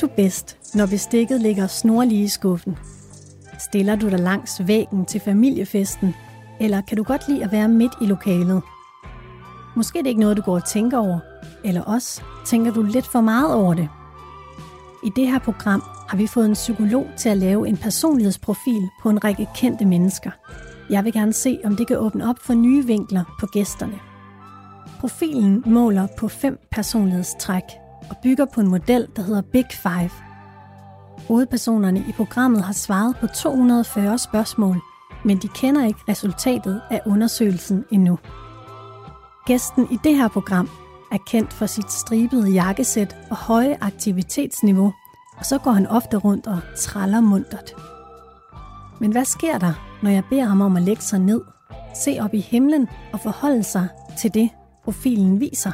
Du bedst, når bestikket ligger snorlige i skuffen? Stiller du dig langs væggen til familiefesten, eller kan du godt lide at være midt i lokalet? Måske er det ikke noget, du går og tænker over, eller også tænker du lidt for meget over det. I det her program har vi fået en psykolog til at lave en personlighedsprofil på en række kendte mennesker. Jeg vil gerne se, om det kan åbne op for nye vinkler på gæsterne. Profilen måler på fem personlighedstræk og bygger på en model, der hedder Big Five. Hovedpersonerne i programmet har svaret på 240 spørgsmål, men de kender ikke resultatet af undersøgelsen endnu. Gæsten i det her program er kendt for sit stribede jakkesæt og høje aktivitetsniveau, og så går han ofte rundt og træller muntert. Men hvad sker der, når jeg beder ham om at lægge sig ned, se op i himlen og forholde sig til det, profilen viser?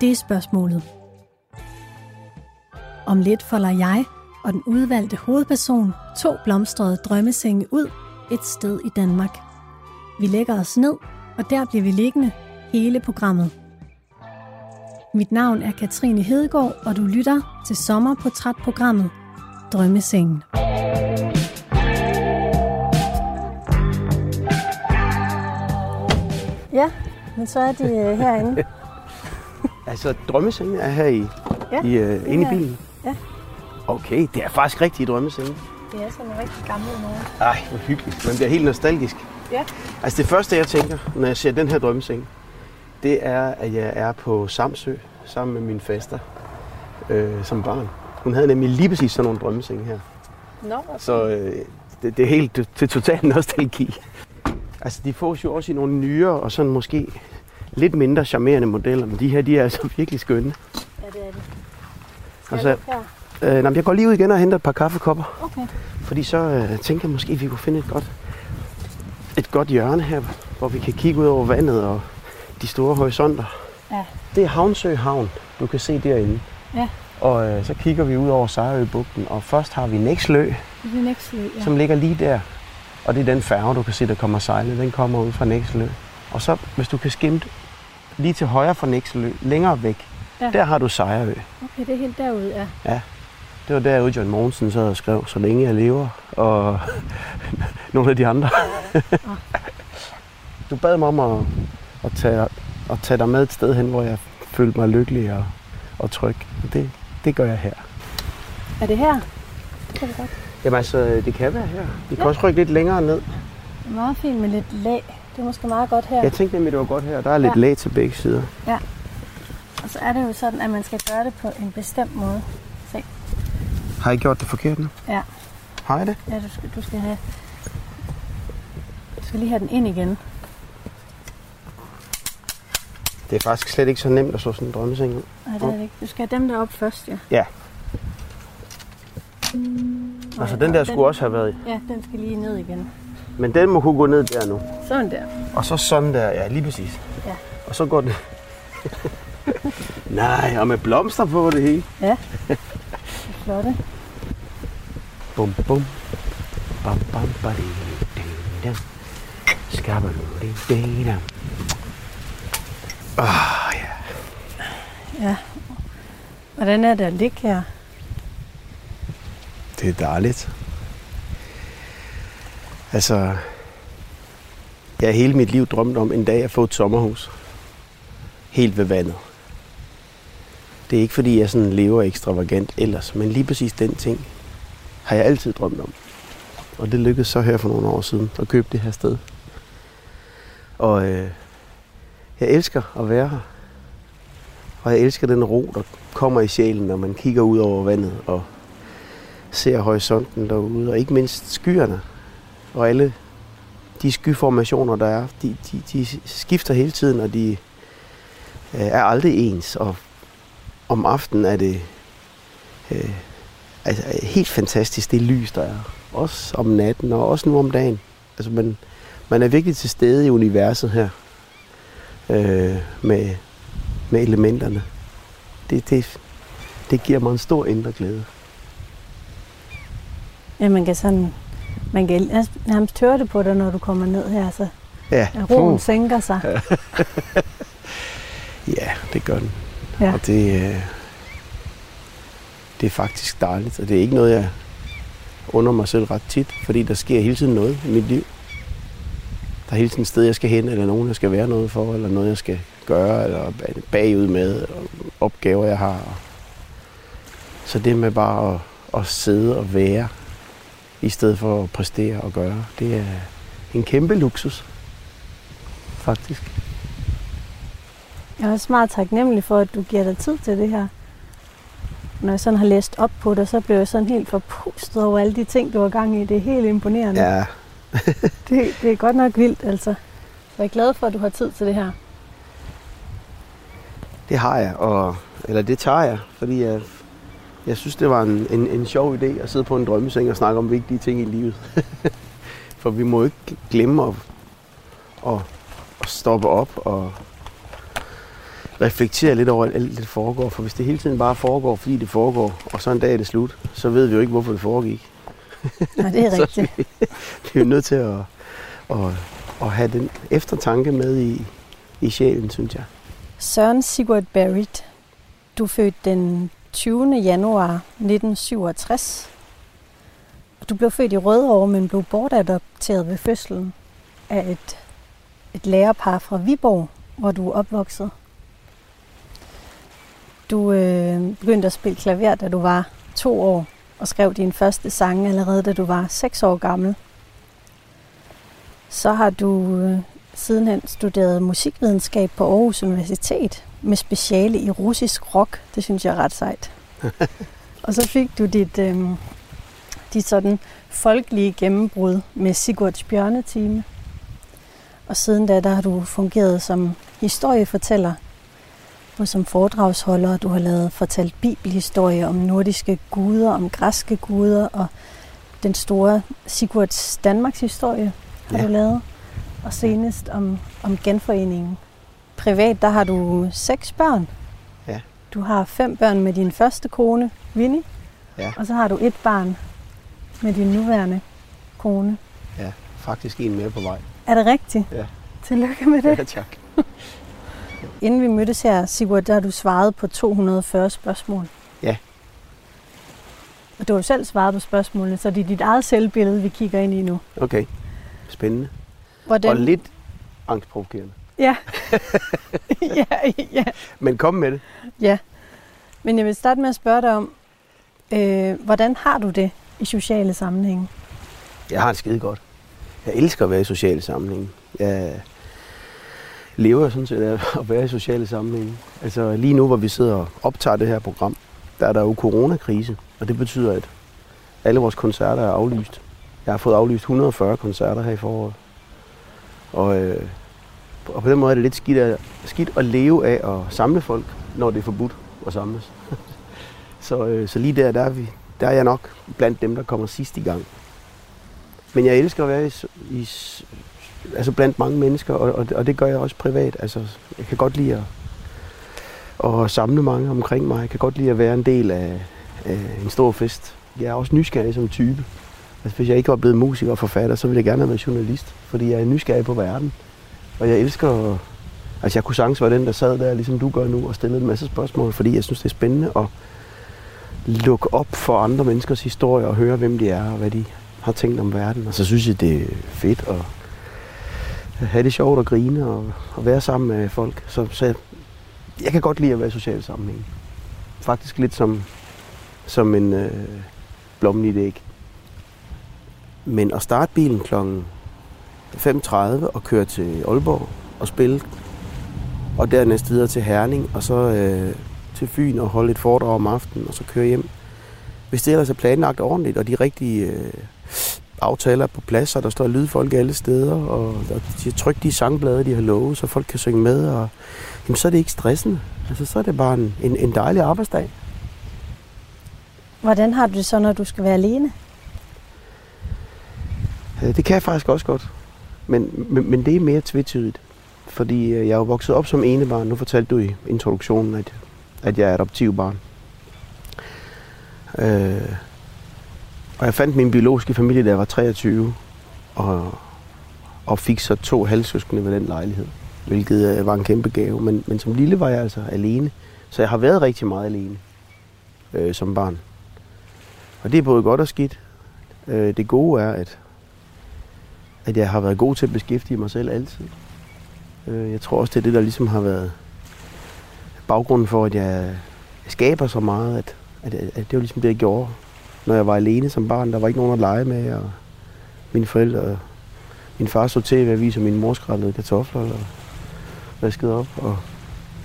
Det er spørgsmålet. Om lidt folder jeg og den udvalgte hovedperson to blomstrede drømmesenge ud et sted i Danmark. Vi lægger os ned, og der bliver vi liggende hele programmet. Mit navn er Katrine Hedegaard, og du lytter til sommerportrætprogrammet Drømmesengen. Ja, men så er de øh, herinde. Altså, drømmesengen er her i, Ja, i, uh, inde i bilen? Ja. Okay, det er faktisk rigtige drømmesenge. Det er sådan en rigtig gammel noget. Ej, hvor hyggeligt. Man bliver helt nostalgisk. Ja. Altså det første, jeg tænker, når jeg ser den her drømmeseng, det er, at jeg er på Samsø sammen med min faster øh, som barn. Hun havde nemlig lige præcis sådan nogle drømmesenge her. Nå, Så øh, det, det er helt det, det er total nostalgi. Altså de fås jo også i nogle nyere og sådan måske lidt mindre charmerende modeller, men de her, de er altså virkelig skønne. ja, det er det. Og så, øh, men jeg går lige ud igen og henter et par kaffekopper, Okay. fordi så øh, tænker jeg måske, at vi kunne finde et godt, et godt hjørne her, hvor vi kan kigge ud over vandet og de store horisonter. Ja. Det er Havnsø Havn, du kan se derinde. Ja. Og øh, så kigger vi ud over Sejrøbugten, og først har vi Nækslø, Nexlø, ja. som ligger lige der. Og det er den færge, du kan se, der kommer sejlende. Den kommer ud fra Nækselø. Og så, hvis du kan skimte lige til højre fra Nækselø, længere væk, Ja. ja. der har du Sejrø. Okay, det er helt derude, ja. Det var derude, John Mogensen sad og skrev, så længe jeg lever, og nogle af de andre. du bad mig om at, at, tage, at tage dig med et sted hen, hvor jeg følte mig lykkelig og, og tryg. Og det, det gør jeg her. Er det her? Det kan det godt. Jamen altså, det kan være her. Vi kan Ja. også rykke lidt længere ned. Det er meget fint med lidt lag. Det er måske meget godt her. Jeg tænkte nemlig, det var godt her. Der er lidt Ja. lag til begge sider. Og så er det jo sådan, at man skal gøre det på en bestemt måde. Se. Har I gjort det forkert nu? Ja. Har I det? Ja, du skal, du skal have... Du skal lige have den ind igen. Det er faktisk slet ikke så nemt at slå sådan en drømmeseng ud. Nej, det er det ikke. Du skal have dem der op først, ja. Ja. Og Altså, den der skulle også have været i. Ja, den skal lige ned igen. Men den må kunne gå ned der nu. Sådan der. Og så sådan der, ja, lige præcis. Ja. Og så går den... Nej, og med blomster på det hele. Det er flotte. Bum, bum. Bam, bam, badi, ding, dang. Skabalu, ding, ding, dang. Ah, ja. Ja. Hvordan er det at ligge her? Det er dejligt. Altså, jeg har hele mit liv drømt om en dag at få et sommerhus. Helt ved vandet. Det er ikke fordi, jeg sådan lever ekstravagant ellers, men lige præcis den ting har jeg altid drømt om. Og det lykkedes så her for nogle år siden at købe det her sted. Og øh, jeg elsker at være her. Og jeg elsker den ro, der kommer i sjælen, når man kigger ud over vandet og ser horisonten derude, og ikke mindst skyerne. Og alle de skyformationer, der er, de, de, de skifter hele tiden, og de øh, er aldrig ens. Og om aftenen er det øh, altså, helt fantastisk, det lys, der er. Også om natten, og også nu om dagen. Altså, man, man er virkelig til stede i universet her, øh, med, med elementerne. Det, det, det giver mig en stor indre glæde. Ja, man kan sådan... Man kan nærmest høre det på dig, når du kommer ned her, så Ja, roen puh. sænker sig. ja det gør den. Ja. Og det, øh, det er faktisk dejligt, og det er ikke noget, jeg under mig selv ret tit, fordi der sker hele tiden noget i mit liv. Der er hele tiden et sted, jeg skal hen, eller nogen, jeg skal være noget for, eller noget, jeg skal gøre, eller bagud med, eller opgaver, jeg har. Så det med bare at, at sidde og være, i stedet for at præstere og gøre, det er en kæmpe luksus, faktisk. Jeg er også meget taknemmelig for, at du giver dig tid til det her. Når jeg sådan har læst op på det, så bliver jeg sådan helt forpustet over alle de ting, du har gang i. Det er helt imponerende. Ja. det, det er godt nok vildt, altså. Jeg er glad for, at du har tid til det her. Det har jeg, og, eller det tager jeg, fordi jeg, jeg synes, det var en, en, en sjov idé at sidde på en drømmeseng og snakke om vigtige ting i livet. for vi må ikke glemme at, at, at stoppe op og reflektere lidt over alt det foregår. For hvis det hele tiden bare foregår, fordi det foregår, og så en dag er det slut, så ved vi jo ikke, hvorfor det foregik. Nej, det er rigtigt. vi, vi er nødt til at, at, at have den eftertanke med i, i sjælen, synes jeg. Søren Sigurd Barrett, du fødte den 20. januar 1967. Du blev født i Rødovre, men blev bortadopteret ved fødslen af et, et lærerpar fra Viborg, hvor du er opvokset. Du øh, begyndte at spille klaver, da du var to år, og skrev din første sang allerede, da du var seks år gammel. Så har du øh, sidenhen studeret musikvidenskab på Aarhus Universitet med speciale i russisk rock. Det synes jeg er ret sejt. og så fik du dit, øh, dit sådan folkelige gennembrud med Sigurds bjørnetime. Og siden da, der har du fungeret som historiefortæller og som foredragsholder. Du har lavet fortalt bibelhistorie om nordiske guder, om græske guder og den store Sigurds Danmarks historie har ja. du lavet. Og senest om, om genforeningen. Privat, der har du seks børn. Ja. Du har fem børn med din første kone, Winnie. Ja. Og så har du et barn med din nuværende kone. Ja, faktisk en mere på vej. Er det rigtigt? Ja. Tillykke med det. Ja, tak. Inden vi mødtes her, Sigurd, der har du svaret på 240 spørgsmål. Ja. Og du har jo selv svaret på spørgsmålene, så det er dit eget selvbillede, vi kigger ind i nu. Okay, spændende. Hvordan? Og lidt angstprovokerende. Ja. ja, ja. Men kom med det. Ja. Men jeg vil starte med at spørge dig om, øh, hvordan har du det i sociale sammenhænge? Jeg har det skide godt. Jeg elsker at være i sociale sammenhænge. Jeg lever sådan set af at være i sociale sammenhænge. Altså lige nu, hvor vi sidder og optager det her program, der er der jo coronakrise, og det betyder, at alle vores koncerter er aflyst. Jeg har fået aflyst 140 koncerter her i foråret. Og, øh, og på den måde er det lidt skidt at, skidt at leve af at samle folk, når det er forbudt at samles. så, øh, så lige der, der er, vi, der er jeg nok blandt dem, der kommer sidst i gang. Men jeg elsker at være i, i altså blandt mange mennesker, og, og, og det gør jeg også privat. Altså, jeg kan godt lide at, at samle mange omkring mig. Jeg kan godt lide at være en del af, af en stor fest. Jeg er også nysgerrig som type. Altså, hvis jeg ikke var blevet musiker og forfatter, så ville jeg gerne have været journalist, fordi jeg er nysgerrig på verden. Og jeg elsker... Altså, jeg kunne sagtens være den, der sad der, ligesom du gør nu, og stillede en masse spørgsmål, fordi jeg synes, det er spændende at lukke op for andre menneskers historie og høre, hvem de er og hvad de har tænkt om verden. Og så synes jeg, det er fedt at have det sjovt og grine og, og være sammen med folk. Så, så jeg, jeg kan godt lide at være i social sammenhæng. Faktisk lidt som, som en øh, blommen i det æg. Men at starte bilen kl. 5.30 og køre til Aalborg og spille, og dernæst videre til Herning, og så øh, til Fyn og holde et foredrag om aftenen, og så køre hjem. Hvis det ellers er planlagt ordentligt, og de rigtige øh, aftaler på plads, og der står lydfolk alle steder, og de har trykt de sangblade, de har lovet, så folk kan synge med, og jamen, så er det ikke stressende. Altså, så er det bare en, en, en dejlig arbejdsdag. Hvordan har du det så, når du skal være alene? Det kan jeg faktisk også godt. Men, men, men det er mere tvetydigt. Fordi øh, jeg er jo vokset op som enebarn. Nu fortalte du i introduktionen, at, at jeg er adoptivbarn. Øh, og jeg fandt min biologiske familie, da jeg var 23, og, og fik så to halvsøskende ved den lejlighed, hvilket øh, var en kæmpe gave. Men, men som lille var jeg altså alene, så jeg har været rigtig meget alene øh, som barn. Og det er både godt og skidt. Øh, det gode er, at, at jeg har været god til at beskæftige mig selv altid. Øh, jeg tror også, det er det, der ligesom har været baggrunden for, at jeg skaber så meget, at, at, at det var ligesom det, jeg gjorde, når jeg var alene som barn. Der var ikke nogen at lege med, og mine forældre, min far så tv-avis, og min mor skrællede kartofler, og vaskede op, og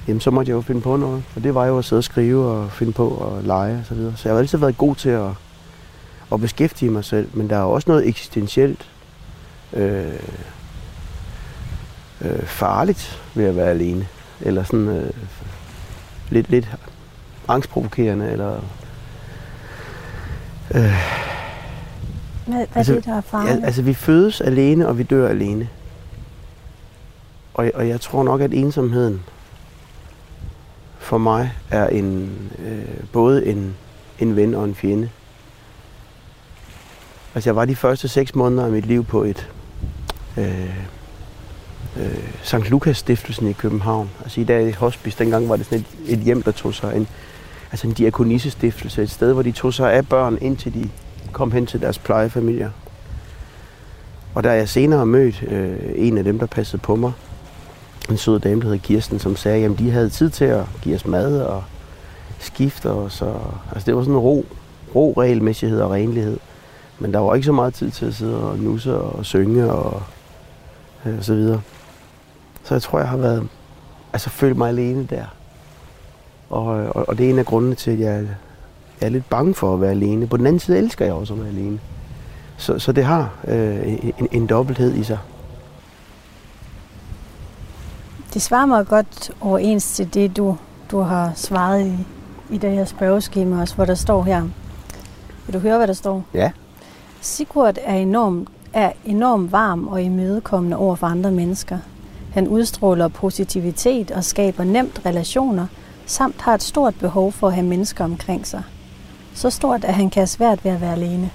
jamen, så måtte jeg jo finde på noget. Og det var jo at sidde og skrive og finde på og lege og så videre. Så jeg har altid været god til at, at beskæftige mig selv, men der er også noget eksistentielt øh, øh, farligt ved at være alene. Eller sådan øh, lidt, lidt angstprovokerende, eller... Øh, hvad, hvad altså, er det, der er farligt? Ja, altså, vi fødes alene, og vi dør alene. Og, og jeg tror nok, at ensomheden for mig er en, øh, både en, en ven og en fjende. Altså jeg var de første seks måneder af mit liv på et øh, øh, St. Lukas stiftelsen i København. Altså i dag et hospice, dengang var det sådan et, et hjem, der tog sig en, altså en diakonissestiftelse, et sted, hvor de tog sig af børn, indtil de kom hen til deres plejefamilier. Og da jeg senere mødt øh, en af dem, der passede på mig, en sød dame, der hed Kirsten, som sagde, at de havde tid til at give os mad og skifte os. Og, altså det var sådan en ro, ro regelmæssighed og renlighed. Men der var ikke så meget tid til at sidde og nusse og synge og, øh, og så videre. Så jeg tror, jeg har været, altså følt mig alene der. Og, og, og det er en af grundene til, at jeg, jeg er lidt bange for at være alene. På den anden side elsker jeg også at være alene. Så, så det har øh, en, en dobbelthed i sig. Det svarer mig godt overens til det, du, du har svaret i, i det her spørgeskema også, hvor der står her. Vil du høre, hvad der står? Ja. Sigurd er enormt, er enormt varm og imødekommende over for andre mennesker. Han udstråler positivitet og skaber nemt relationer, samt har et stort behov for at have mennesker omkring sig. Så stort, at han kan have svært ved at være alene.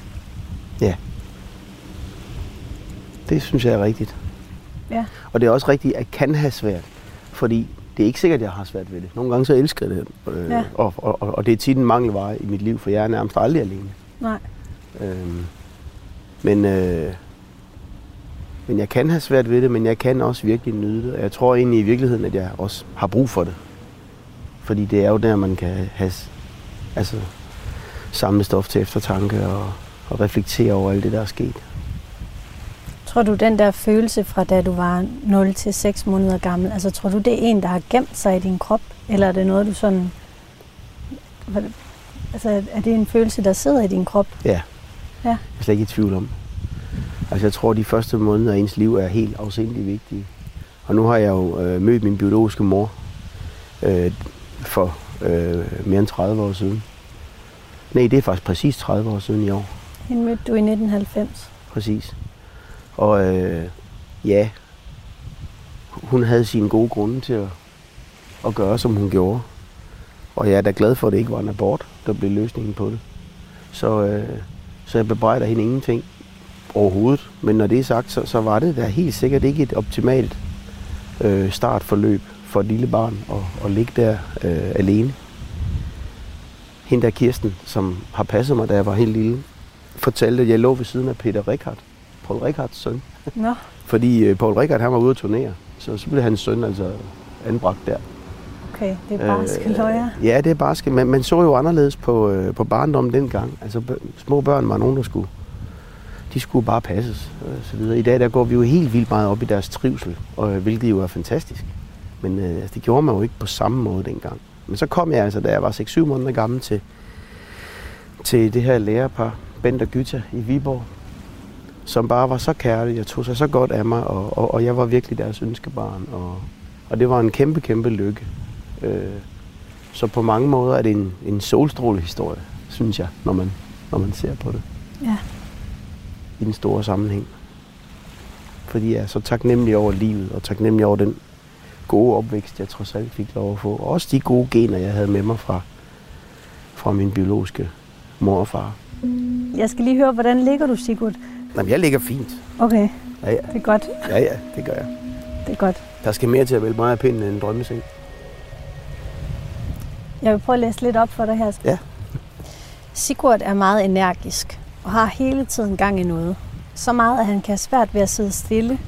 Ja. Det synes jeg er rigtigt. Ja. Og det er også rigtigt, at kan have svært. Fordi det er ikke sikkert, at jeg har svært ved det. Nogle gange så elsker jeg det. Øh, ja. og, og, og det er tit en mangelvare i mit liv, for jeg er nærmest aldrig alene. Nej. Øhm, men, øh, men jeg kan have svært ved det, men jeg kan også virkelig nyde det. Og jeg tror egentlig i virkeligheden, at jeg også har brug for det. Fordi det er jo der, man kan have, altså, samle stof til eftertanke og, og reflektere over alt det, der er sket. Tror du, den der følelse fra da du var 0 til 6 måneder gammel, altså tror du, det er en, der har gemt sig i din krop? Eller er det noget, du sådan... Altså, er det en følelse, der sidder i din krop? Ja. Ja. Jeg er slet ikke i tvivl om. Altså, jeg tror, de første måneder af ens liv er helt afsindelig vigtige. Og nu har jeg jo øh, mødt min biologiske mor øh, for øh, mere end 30 år siden. Nej, det er faktisk præcis 30 år siden i år. Hende mødte du i 1990. Præcis. Og øh, ja, hun havde sine gode grunde til at, at gøre, som hun gjorde. Og jeg er da glad for, at det ikke var en abort, der blev løsningen på det. Så, øh, så jeg bebrejder hende ingenting overhovedet. Men når det er sagt, så, så var det da helt sikkert ikke et optimalt øh, startforløb for et lille barn at, at ligge der øh, alene. Hende der Kirsten, som har passet mig, da jeg var helt lille, fortalte, at jeg lå ved siden af Peter Rickardt, Paul Rickards søn. Nå. Fordi øh, Paul Rickard, han var ude at turnere, så så blev hans søn altså anbragt der. Okay, det er barske øh, løjer. Ja, det er barske. Men man så jo anderledes på, øh, på barndommen dengang. Altså små børn var nogen, der skulle, de skulle bare passes. Og så videre. I dag der går vi jo helt vildt meget op i deres trivsel, og, hvilket jo er fantastisk. Men øh, altså, det gjorde man jo ikke på samme måde dengang. Men så kom jeg altså, da jeg var 6-7 måneder gammel, til, til det her lærerpar, Bent og Gytta i Viborg, som bare var så kærlig Jeg tog sig så godt af mig, og, og, og jeg var virkelig deres ønskebarn. Og, og det var en kæmpe, kæmpe lykke. Øh, så på mange måder er det en, en solstrålehistorie, synes jeg, når man, når man ser på det. Ja. I den store sammenhæng. Fordi jeg er så taknemmelig over livet, og taknemmelig over den gode opvækst, jeg trods alt fik lov at få. Og også de gode gener, jeg havde med mig fra, fra min biologiske mor og far. Jeg skal lige høre, hvordan ligger du, Sigurd? Jamen, jeg ligger fint. Okay, Ja, ja. det er godt. Ja, ja, det gør jeg. Det er godt. Der skal mere til at vælge mig af pinden end en drømmeseng. Jeg vil prøve at læse lidt op for dig her. Ja. Sigurd er meget energisk og har hele tiden gang i noget. Så meget, at han kan svært ved at sidde stille,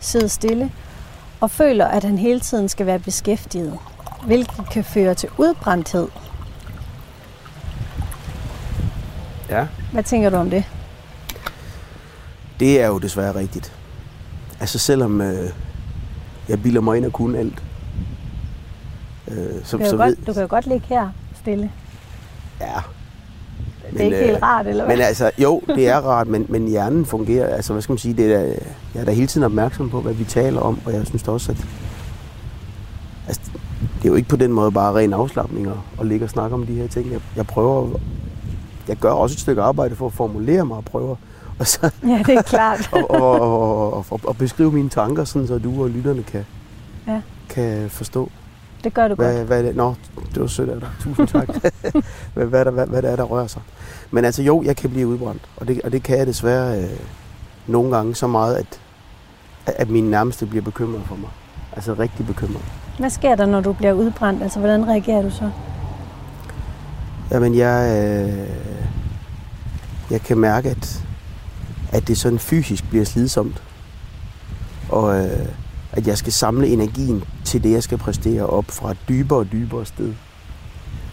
sidde stille og føler, at han hele tiden skal være beskæftiget, hvilket kan føre til udbrændthed. Ja. Hvad tænker du om det? Det er jo desværre rigtigt. Altså selvom øh, jeg bilder mig ind og kunne alt, øh, så, Du kan, så godt, du kan jo godt ligge her stille. Ja, Det er Men, ikke helt øh, rart, eller hvad? men altså, jo, det er rart, men, men hjernen fungerer, altså hvad skal man sige, det er, jeg er da hele tiden opmærksom på, hvad vi taler om, og jeg synes da også, at altså, det er jo ikke på den måde bare ren afslappning at, at ligge og snakke om de her ting. Jeg, jeg prøver, jeg gør også et stykke arbejde for at formulere mig og prøver og så, Ja, det er klart. og, og, og, og, og, og beskrive mine tanker, sådan, så du og lytterne kan, Ja. kan forstå, Det gør du godt. hvad, hvad det, nå, det var sødt af dig. Tusind tak. hvad, hvad, der, hvad, hvad det er, der rører sig. Men altså jo, jeg kan blive udbrændt. Og det, og det kan jeg desværre øh, nogle gange så meget, at, at mine nærmeste bliver bekymret for mig. Altså rigtig bekymret. Hvad sker der, når du bliver udbrændt? Altså, hvordan reagerer du så? Jamen jeg, øh, jeg kan mærke, at, at det sådan fysisk bliver slidsomt. Og øh, at jeg skal samle energien til det, jeg skal præstere op fra et dybere og dybere sted.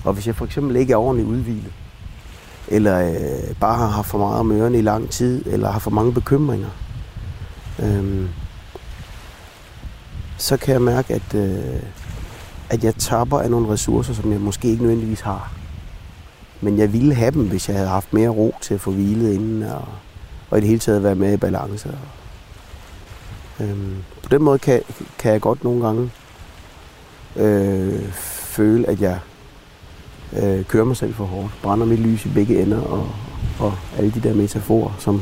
Og hvis jeg for eksempel ikke er ordentligt udvilet, eller øh, bare har haft for meget om ørerne i lang tid, eller har for mange bekymringer, øh, så kan jeg mærke, at, øh, at jeg tapper af nogle ressourcer, som jeg måske ikke nødvendigvis har. Men jeg ville have dem, hvis jeg havde haft mere ro til at få hvilet inden, og, og i det hele taget være med i balance. Og, øh, på den måde kan, kan jeg godt nogle gange øh, føle, at jeg øh, kører mig selv for hårdt. Brænder mit lys i begge ender, og, og alle de der metaforer, som,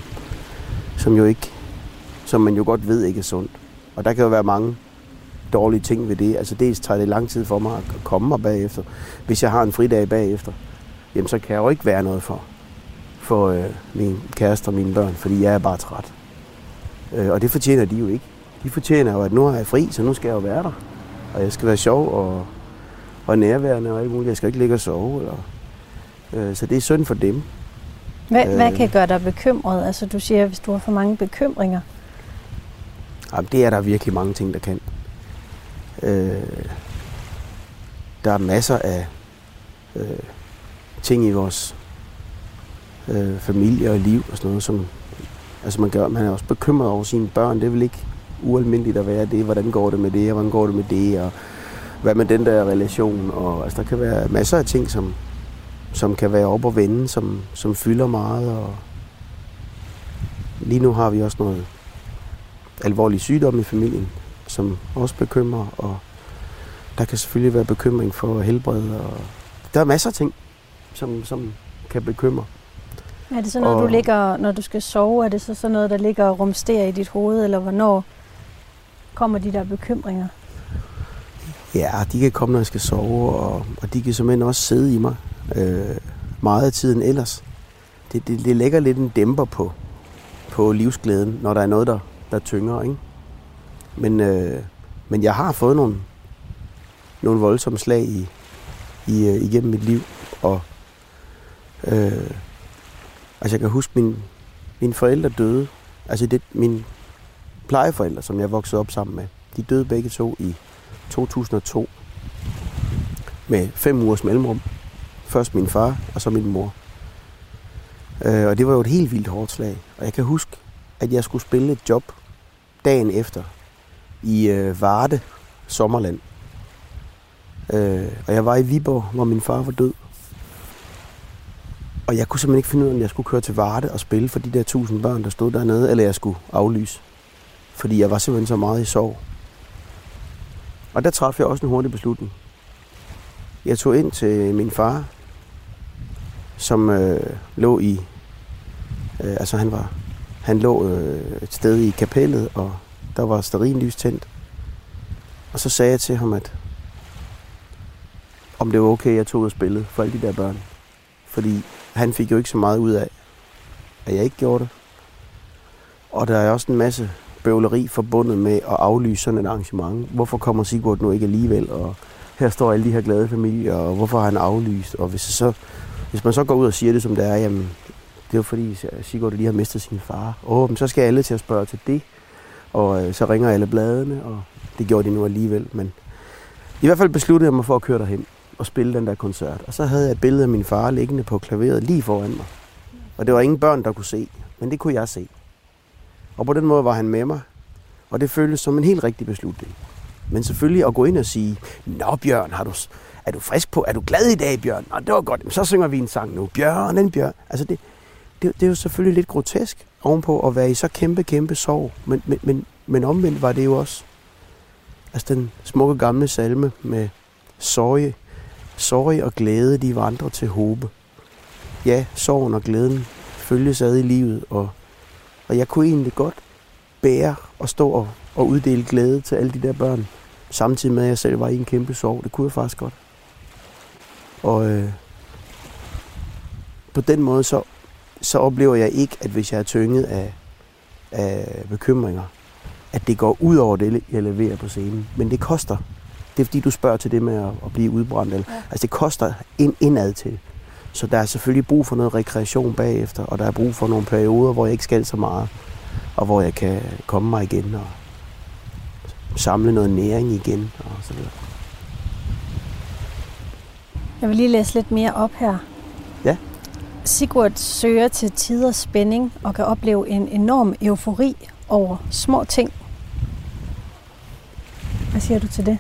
som jo ikke, som man jo godt ved ikke er sundt. Og der kan jo være mange dårlige ting ved det. Altså dels tager det lang tid for mig at komme mig bagefter. Hvis jeg har en fridag bagefter, jamen så kan jeg jo ikke være noget for, for øh, min kæreste og mine børn, fordi jeg er bare træt. Øh, og det fortjener de jo ikke. De fortjener jo, at nu er jeg fri, så nu skal jeg jo være der. Og jeg skal være sjov og, og nærværende og alt muligt. Jeg skal ikke ligge og sove. Eller, øh, så det er synd for dem. Hvad, øh. hvad kan gøre dig bekymret? Altså, du siger, hvis du har for mange bekymringer. Jamen, det er der virkelig mange ting, der kan. Øh, der er masser af øh, ting i vores øh, familie og liv og sådan noget, som altså man, gør, man er også bekymret over sine børn. Det er vel ikke ualmindeligt at være det. Hvordan går det med det, og hvordan går det med det, og hvad med den der relation. Og, altså, der kan være masser af ting, som, som kan være op og vende, som, som fylder meget. Og lige nu har vi også noget alvorlig sygdom i familien, som også bekymrer, og der kan selvfølgelig være bekymring for helbred, og der er masser af ting, som, som kan bekymre. Er det så noget, Og- du ligger, når du skal sove? Er det så sådan noget, der ligger og rumsterer i dit hoved? Eller hvornår kommer de der bekymringer? Ja, de kan komme, når jeg skal sove, og, og de kan simpelthen også sidde i mig øh, meget af tiden ellers. Det, det, det lægger lidt en dæmper på, på livsglæden, når der er noget, der, der tynger. Ikke? Men, øh, men jeg har fået nogle, nogle voldsomme slag i, i, øh, igennem mit liv, og øh, altså jeg kan huske, min, mine forældre døde. Altså det, min, plejeforældre, som jeg voksede op sammen med, de døde begge to i 2002 med fem ugers mellemrum. Først min far, og så min mor. Øh, og det var jo et helt vildt hårdt slag. Og jeg kan huske, at jeg skulle spille et job dagen efter i øh, Varde, Sommerland. Øh, og jeg var i Viborg, hvor min far var død. Og jeg kunne simpelthen ikke finde ud af, om jeg skulle køre til Varde og spille for de der tusind børn, der stod dernede, eller jeg skulle aflyse. Fordi jeg var simpelthen så meget i sorg. Og der traf jeg også en hurtig beslutning. Jeg tog ind til min far, som øh, lå i... Øh, altså han var... Han lå øh, et sted i kapellet, og der var stearinlys tændt. Og så sagde jeg til ham, at om det var okay, jeg tog ud og spillede for alle de der børn. Fordi han fik jo ikke så meget ud af, at jeg ikke gjorde det. Og der er også en masse bøvleri forbundet med at aflyse sådan et arrangement. Hvorfor kommer Sigurd nu ikke alligevel? Og her står alle de her glade familier, og hvorfor har han aflyst? Og hvis så Hvis man så går ud og siger det, som det er, jamen, det er jo fordi Sigurd lige har mistet sin far. Åh, men så skal alle til at spørge til det. Og øh, så ringer alle bladene, og det gjorde de nu alligevel. Men i hvert fald besluttede jeg mig for at køre derhen og spille den der koncert. Og så havde jeg et billede af min far liggende på klaveret lige foran mig. Og det var ingen børn, der kunne se, men det kunne jeg se. Og på den måde var han med mig, og det føltes som en helt rigtig beslutning. Men selvfølgelig at gå ind og sige, Nå Bjørn, har du, er du frisk på? Er du glad i dag, Bjørn? Nå, det var godt. Så synger vi en sang nu. Bjørn, en Bjørn. Altså det, det, det er jo selvfølgelig lidt grotesk ovenpå at være i så kæmpe, kæmpe sorg. Men, men, men, men omvendt var det jo også altså den smukke gamle salme med sorg, sorg og glæde, de vandrer til håbe. Ja, sorgen og glæden følges ad i livet, og, og jeg kunne egentlig godt bære og stå og, og uddele glæde til alle de der børn, samtidig med at jeg selv var i en kæmpe sorg. Det kunne jeg faktisk godt. Og øh, på den måde så, så oplever jeg ikke, at hvis jeg er tynget af, af bekymringer, at det går ud over det, jeg leverer på scenen. Men det koster. Det er fordi, du spørger til det med at, at blive udbrændt. Eller, ja. Altså det koster ind, indad til. Så der er selvfølgelig brug for noget rekreation bagefter, og der er brug for nogle perioder, hvor jeg ikke skal så meget, og hvor jeg kan komme mig igen og samle noget næring igen og så videre. Jeg vil lige læse lidt mere op her. Ja. Sigurd søger til tider spænding og kan opleve en enorm eufori over små ting. Hvad siger du til det?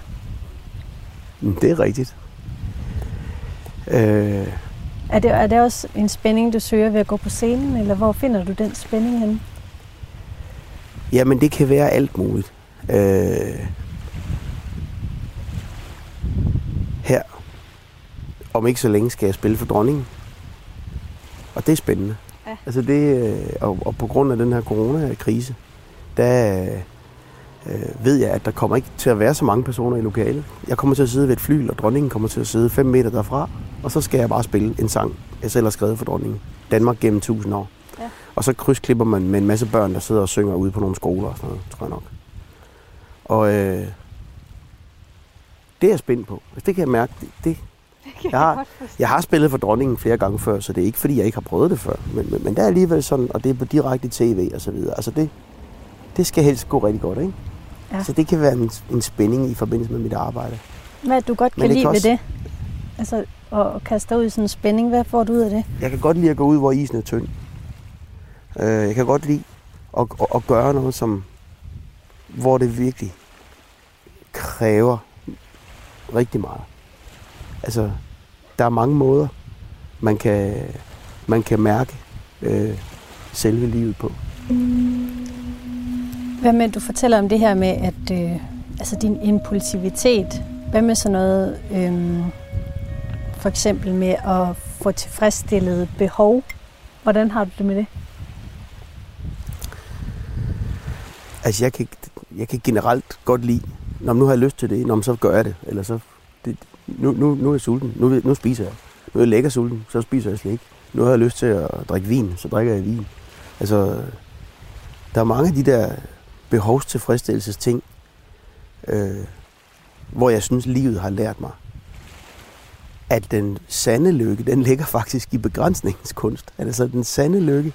Det er rigtigt. Øh... Er, det, er det også en spænding, du søger ved at gå på scenen, eller hvor finder du den spænding henne? Jamen, det kan være alt muligt. Øh... Her, om ikke så længe, skal jeg spille for dronningen. Og det er spændende. Ja. Altså det, øh, og, og på grund af den her coronakrise, der øh, ved jeg, at der kommer ikke til at være så mange personer i lokalet. Jeg kommer til at sidde ved et fly, og dronningen kommer til at sidde 5 meter derfra, og så skal jeg bare spille en sang, jeg selv har skrevet for dronningen. Danmark gennem 1000 år. Ja. Og så krydsklipper man med en masse børn, der sidder og synger ude på nogle skoler og sådan noget, tror jeg nok. Og øh, det er jeg spændt på. Altså, det kan jeg mærke. Det, det, jeg, har, jeg har spillet for dronningen flere gange før, så det er ikke fordi, jeg ikke har prøvet det før. Men, men, men det er alligevel sådan, og det er på direkte tv og så videre. Altså det, det skal helst gå rigtig godt, ikke? Ja. Så det kan være en, en spænding i forbindelse med mit arbejde. Hvad du godt kan lide også... ved det? Altså at kaste ud i sådan en spænding, hvad får du ud af det? Jeg kan godt lide at gå ud, hvor isen er tynd. Øh, jeg kan godt lide at, at, at gøre noget, som, hvor det virkelig kræver rigtig meget. Altså, der er mange måder, man kan, man kan mærke øh, selve livet på. Hvad med, du fortæller om det her med, at øh, altså din impulsivitet. Hvad med sådan noget, øh, for eksempel med at få tilfredsstillet behov? Hvordan har du det med det? Altså, jeg kan, jeg kan generelt godt lide, når nu har jeg lyst til det, når så gør jeg det. Eller så, det, nu, nu, nu er jeg sulten, nu, nu spiser jeg. Nu er jeg lækker sulten, så spiser jeg slik. Nu har jeg lyst til at drikke vin, så drikker jeg vin. Altså, der er mange af de der behovstilfredsstillelses ting, øh, hvor jeg synes, livet har lært mig, at den sande lykke, den ligger faktisk i begrænsningens kunst. Altså den sande lykke,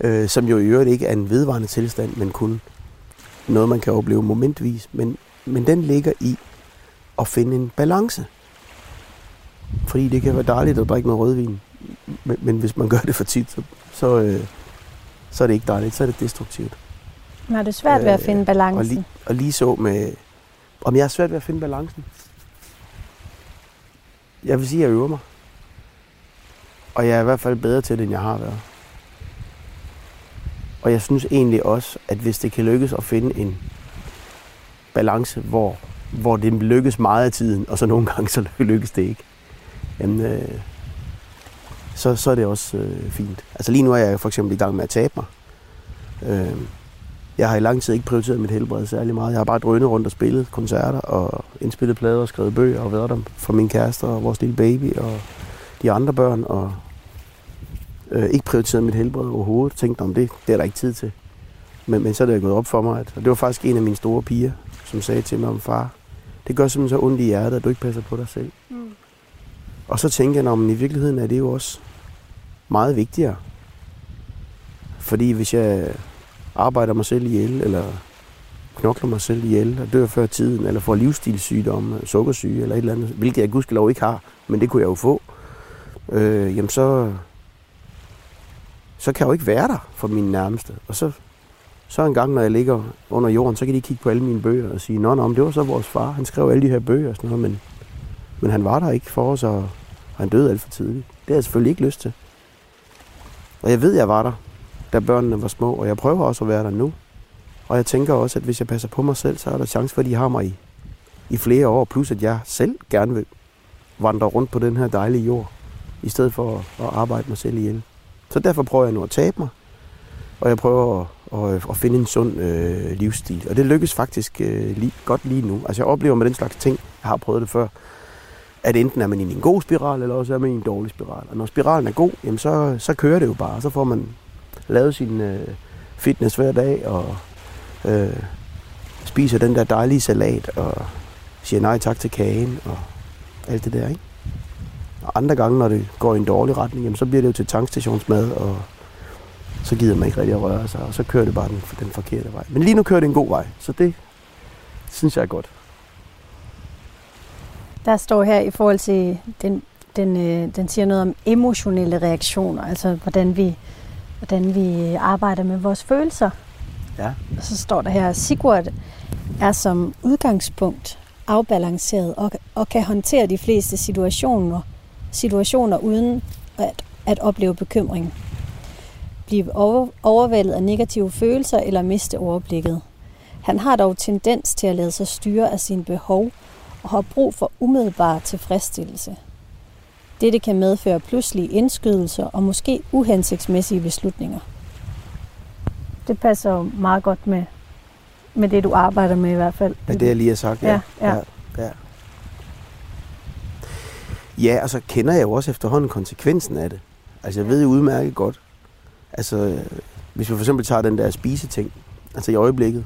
øh, som jo i øvrigt ikke er en vedvarende tilstand, men kun noget, man kan opleve momentvis, men, men den ligger i at finde en balance. Fordi det kan være dejligt at drikke noget rødvin, men, men hvis man gør det for tit, så, så, øh, så er det ikke dejligt, så er det destruktivt. Er det svært ved at finde balancen? Og lige, og lige så med, om jeg er svært ved at finde balancen? Jeg vil sige, at jeg øver mig. Og jeg er i hvert fald bedre til det, end jeg har været. Og jeg synes egentlig også, at hvis det kan lykkes at finde en balance, hvor, hvor det lykkes meget af tiden, og så nogle gange så lykkes det ikke, jamen, øh, så, så er det også øh, fint. Altså lige nu er jeg for eksempel i gang med at tabe mig. Øh, jeg har i lang tid ikke prioriteret mit helbred særlig meget. Jeg har bare drønet rundt og spillet koncerter og indspillet plader og skrevet bøger og været der for min kæreste og vores lille baby og de andre børn. Og øh, ikke prioriteret mit helbred overhovedet. Tænkte om det, det er der ikke tid til. Men, men så er det gået op for mig, at og det var faktisk en af mine store piger, som sagde til mig om far, det gør simpelthen så ondt i hjertet, at du ikke passer på dig selv. Mm. Og så tænker jeg, at i virkeligheden er det jo også meget vigtigere. Fordi hvis jeg arbejder mig selv ihjel, eller knokler mig selv ihjel, og dør før tiden, eller får livsstilssygdomme, sukkersyge eller et eller andet, hvilket jeg gudskelov ikke har, men det kunne jeg jo få, øh, jamen så, så kan jeg jo ikke være der for mine nærmeste. Og så, så en gang, når jeg ligger under jorden, så kan de kigge på alle mine bøger og sige, nå, nå, det var så vores far, han skrev alle de her bøger og sådan noget, men, men han var der ikke for os, og han døde alt for tidligt. Det har jeg selvfølgelig ikke lyst til. Og jeg ved, jeg var der, da børnene var små, og jeg prøver også at være der nu. Og jeg tænker også, at hvis jeg passer på mig selv, så er der chance for, at de har mig i, i flere år. Plus at jeg selv gerne vil vandre rundt på den her dejlige jord, i stedet for at, at arbejde mig selv ihjel. Så derfor prøver jeg nu at tabe mig, og jeg prøver at, at, at finde en sund øh, livsstil. Og det lykkes faktisk øh, lige, godt lige nu. Altså jeg oplever med den slags ting, jeg har prøvet det før, at enten er man i en god spiral, eller også er man i en dårlig spiral. Og når spiralen er god, jamen så, så kører det jo bare. Så får man lavet sin øh, fitness hver dag, og øh, spiser den der dejlige salat, og siger nej tak til kagen, og alt det der, ikke? Og andre gange, når det går i en dårlig retning, jamen, så bliver det jo til tankstationsmad, og så gider man ikke rigtig at røre sig, og så kører det bare den, den forkerte vej. Men lige nu kører det en god vej, så det synes jeg er godt. Der står her i forhold til, den, den, øh, den siger noget om emotionelle reaktioner, altså hvordan vi, hvordan vi arbejder med vores følelser. Ja. Og så står der her, Sigurd er som udgangspunkt afbalanceret og, og kan håndtere de fleste situationer, situationer uden at, at opleve bekymring. Blive over, overvældet af negative følelser eller miste overblikket. Han har dog tendens til at lade sig styre af sine behov og har brug for umiddelbar tilfredsstillelse. Dette kan medføre pludselige indskydelser og måske uhensigtsmæssige beslutninger. Det passer jo meget godt med, med det, du arbejder med i hvert fald. Ja, det jeg lige har sagt, ja. Ja, ja. ja, ja. Ja, og så kender jeg jo også efterhånden konsekvensen af det. Altså, jeg ved jo udmærket godt. Altså, hvis vi for eksempel tager den der spiseting, altså i øjeblikket,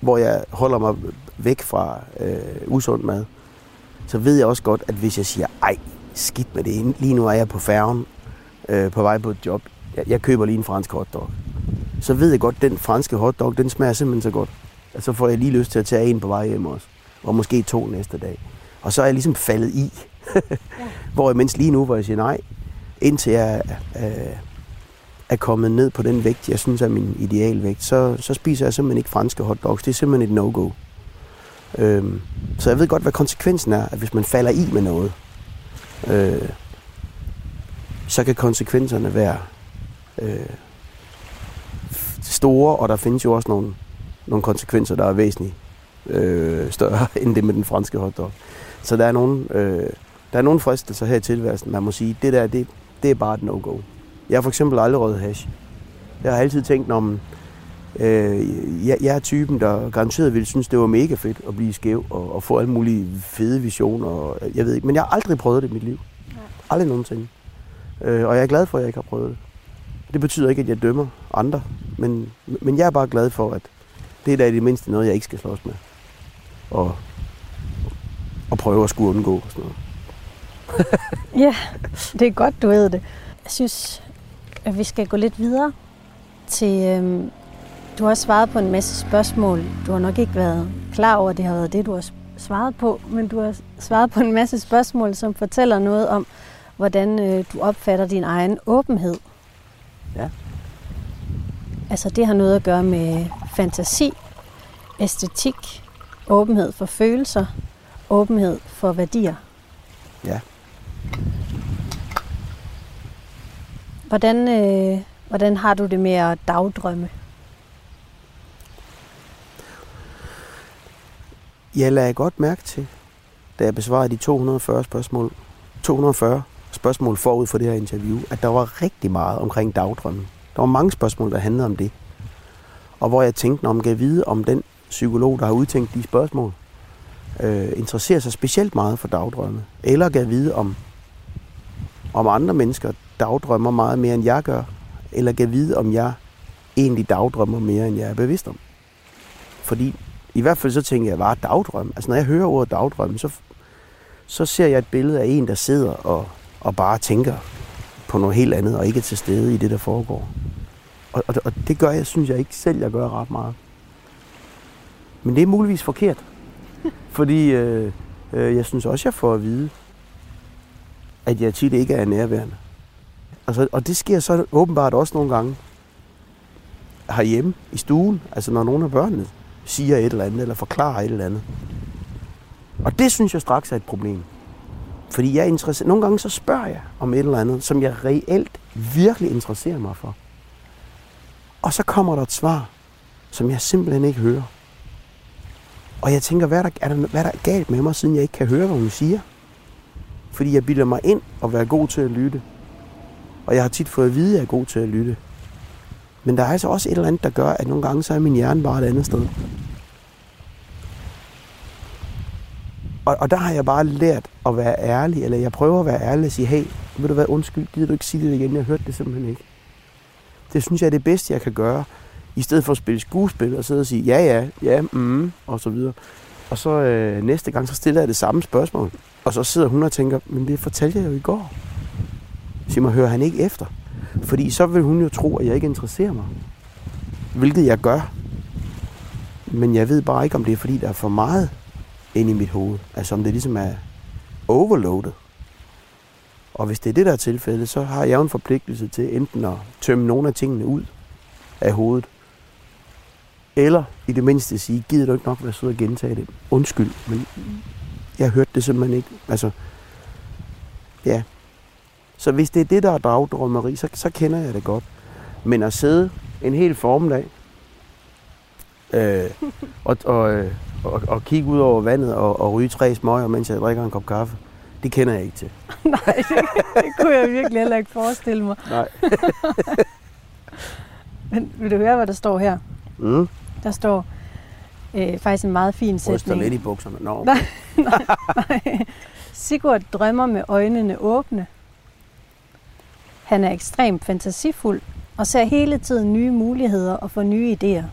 hvor jeg holder mig væk fra øh, usund mad, så ved jeg også godt, at hvis jeg siger, ej, skidt med det, lige nu er jeg på færgen, øh, på vej på et job, jeg, jeg køber lige en fransk hotdog, så ved jeg godt, at den franske hotdog, den smager simpelthen så godt. Og så får jeg lige lyst til at tage en på vej hjem også. Og måske to næste dag. Og så er jeg ligesom faldet i. Hvor jeg mens lige nu, hvor jeg siger nej, indtil jeg øh, er kommet ned på den vægt, jeg synes er min idealvægt, så, så spiser jeg simpelthen ikke franske hotdogs. Det er simpelthen et no-go. Øhm, så jeg ved godt, hvad konsekvensen er, at hvis man falder i med noget, øh, så kan konsekvenserne være øh, store, og der findes jo også nogle, nogle konsekvenser, der er væsentligt øh, større end det med den franske hotdog. Så der er nogle, øh, der er nogle fristelser her i tilværelsen, man må sige, det der, det, det er bare et no-go. Jeg har for eksempel aldrig røget hash. Jeg har altid tænkt, om øh, jeg, jeg er typen, der garanteret ville synes, det var mega fedt at blive skæv og, og få alle mulige fede visioner. Og, jeg ved ikke, men jeg har aldrig prøvet det i mit liv. Aldrig nogensinde. Øh, og jeg er glad for, at jeg ikke har prøvet det. Det betyder ikke, at jeg dømmer andre, men, men jeg er bare glad for, at det er da i det mindste noget, jeg ikke skal slås med. Og, og prøve at skulle undgå og sådan noget. Ja, det er godt, du ved det. Jeg synes, at vi skal gå lidt videre til... Øhm, du har svaret på en masse spørgsmål. Du har nok ikke været klar over, at det har været det, du har svaret på, men du har svaret på en masse spørgsmål, som fortæller noget om, hvordan øh, du opfatter din egen åbenhed. Ja. Altså det har noget at gøre med fantasi, æstetik, åbenhed for følelser, åbenhed for værdier. Ja. Hvordan, øh, hvordan har du det med at dagdrømme? Jeg lagde godt mærke til, da jeg besvarede de 240 spørgsmål, 240 spørgsmål forud for det her interview, at der var rigtig meget omkring dagdrømmen. Der var mange spørgsmål, der handlede om det. Og hvor jeg tænkte, om jeg vide, om den psykolog, der har udtænkt de spørgsmål, øh, interesserer sig specielt meget for dagdrømme. Eller kan vide, om, om andre mennesker dagdrømmer meget mere, end jeg gør. Eller kan vide, om jeg egentlig dagdrømmer mere, end jeg er bevidst om. Fordi i hvert fald så tænker jeg, var dagdrøm. Altså når jeg hører ordet dagdrømme, så, så ser jeg et billede af en, der sidder og, og bare tænker på noget helt andet, og ikke er til stede i det, der foregår. Og, og, og det gør jeg, synes jeg ikke selv, jeg gør ret meget. Men det er muligvis forkert. Fordi øh, øh, jeg synes også, jeg får at vide, at jeg tit ikke er nærværende. Altså, og det sker så åbenbart også nogle gange herhjemme i stuen, altså når nogle af børnene siger et eller andet, eller forklarer et eller andet. Og det synes jeg straks er et problem. Fordi jeg er interesseret. Nogle gange så spørger jeg om et eller andet, som jeg reelt virkelig interesserer mig for. Og så kommer der et svar, som jeg simpelthen ikke hører. Og jeg tænker, hvad er der, er der, hvad er der galt med mig, siden jeg ikke kan høre, hvad hun siger? Fordi jeg bilder mig ind og være god til at lytte. Og jeg har tit fået at vide, at jeg er god til at lytte. Men der er altså også et eller andet, der gør, at nogle gange så er min hjerne bare et andet sted. Og, og der har jeg bare lært at være ærlig, eller jeg prøver at være ærlig og sige, hey, vil du være undskyld, gider du ikke sige det igen? Jeg hørte det simpelthen ikke. Det synes jeg er det bedste, jeg kan gøre, i stedet for at spille skuespil og sidde og sige, ja, ja, ja, mm, og så videre. Og så øh, næste gang, så stiller jeg det samme spørgsmål. Og så sidder hun og tænker, men det fortalte jeg jo i går. Så mig, hører han ikke efter? Fordi så vil hun jo tro, at jeg ikke interesserer mig. Hvilket jeg gør. Men jeg ved bare ikke, om det er fordi, der er for meget ind i mit hoved. Altså om det ligesom er overloadet. Og hvis det er det, der er tilfældet, så har jeg jo en forpligtelse til enten at tømme nogle af tingene ud af hovedet, eller i det mindste sige, gider du ikke nok være sød og gentage det? Undskyld, men jeg hørte det simpelthen ikke. Altså, ja. Så hvis det er det, der er dragdrømmeri, så, så kender jeg det godt. Men at sidde en hel formiddag øh, og, og, øh, og, og kigge ud over vandet og, og ryge tre smøger, mens jeg drikker en kop kaffe, det kender jeg ikke til. Nej, det, det kunne jeg virkelig heller ikke forestille mig. Nej. Men vil du høre, hvad der står her? Mm. Der står øh, faktisk en meget fin Ryster sætning. lidt i bukserne. Nå, Nej, nej, nej. Sigurd drømmer med øjnene åbne. Han er ekstremt fantasifuld og ser hele tiden nye muligheder og får nye idéer.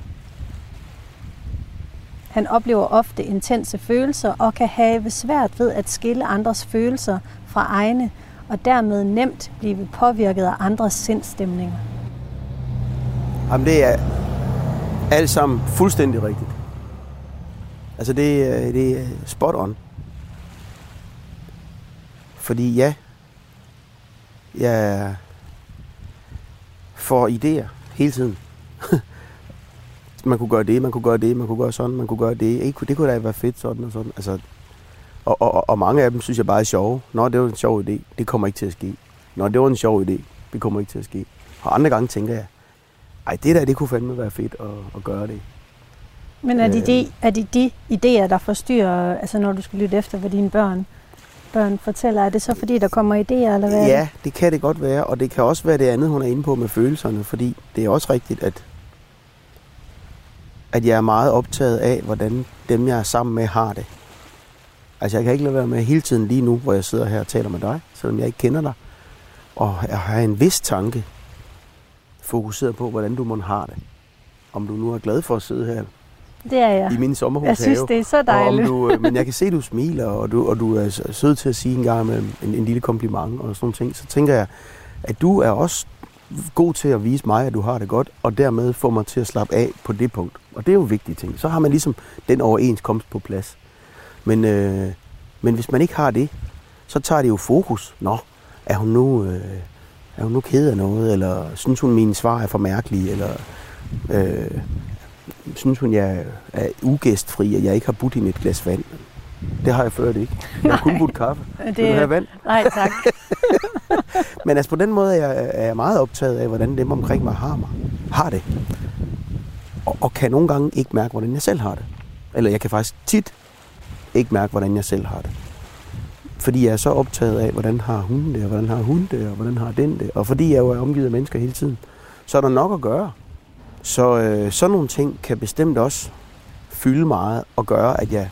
Han oplever ofte intense følelser og kan have svært ved at skille andres følelser fra egne, og dermed nemt blive påvirket af andres sindstemninger. Jamen, det er alt sammen fuldstændig rigtigt. Altså, det, er- det er spot on. Fordi ja, jeg får idéer hele tiden. man kunne gøre det, man kunne gøre det, man kunne gøre sådan, man kunne gøre det. Ikke, det kunne da være fedt sådan og sådan. Altså, og, og, og mange af dem synes jeg bare er sjove. Nå, det var en sjov idé. Det kommer ikke til at ske. Nå, det var en sjov idé. Det kommer ikke til at ske. Og andre gange tænker jeg, ej, det der, det kunne fandme være fedt at, at gøre det. Men er det, Øh. de, er det de idéer, der forstyrrer, altså når du skal lytte efter, hvad dine børn, børn fortæller? Er det så fordi, der kommer idéer, eller hvad Ja, det? kan det godt være, og det kan også være det andet, hun er inde på med følelserne, fordi det er også rigtigt, at, at jeg er meget optaget af, hvordan dem, jeg er sammen med, har det. Altså, jeg kan ikke lade være med hele tiden lige nu, hvor jeg sidder her og taler med dig, selvom jeg ikke kender dig, og jeg har en vis tanke fokuseret på, hvordan du må have det. Om du nu er glad for at sidde her Det er jeg. i min sommerhushave. Jeg synes, det er så Og om dejligt. du, øh, men jeg kan se, at du smiler, og du, og du er sød til at sige en gang med en, en lille kompliment og sådan nogle ting. Så tænker jeg, at du er også god til at vise mig, at du har det godt, og dermed få mig til at slappe af på det punkt. Og det er jo vigtige ting. Så har man ligesom den overenskomst på plads. Men, øh, men hvis man ikke har det, så tager det jo fokus. Nå, er hun nu, øh, er hun nu ked af noget, eller synes hun, mine svar er for mærkelige, eller øh, synes hun, jeg er ugæstfri, og jeg ikke har budt hende et glas vand. Det har jeg før det ikke. Jeg har kun budt kaffe. Det, Vil du have vand? Nej, tak. Men altså på den måde er jeg, er jeg meget optaget af, hvordan dem omkring mig har, mig, har det. Og, og kan nogle gange ikke mærke, hvordan jeg selv har det. Eller jeg kan faktisk tit ikke mærke, hvordan jeg selv har det. Fordi jeg er så optaget af, hvordan har hun det, og hvordan har hun det, og hvordan har den det. Og fordi jeg jo er omgivet af mennesker hele tiden, så er der nok at gøre. Så øh, sådan nogle ting kan bestemt også fylde meget og gøre, at jeg,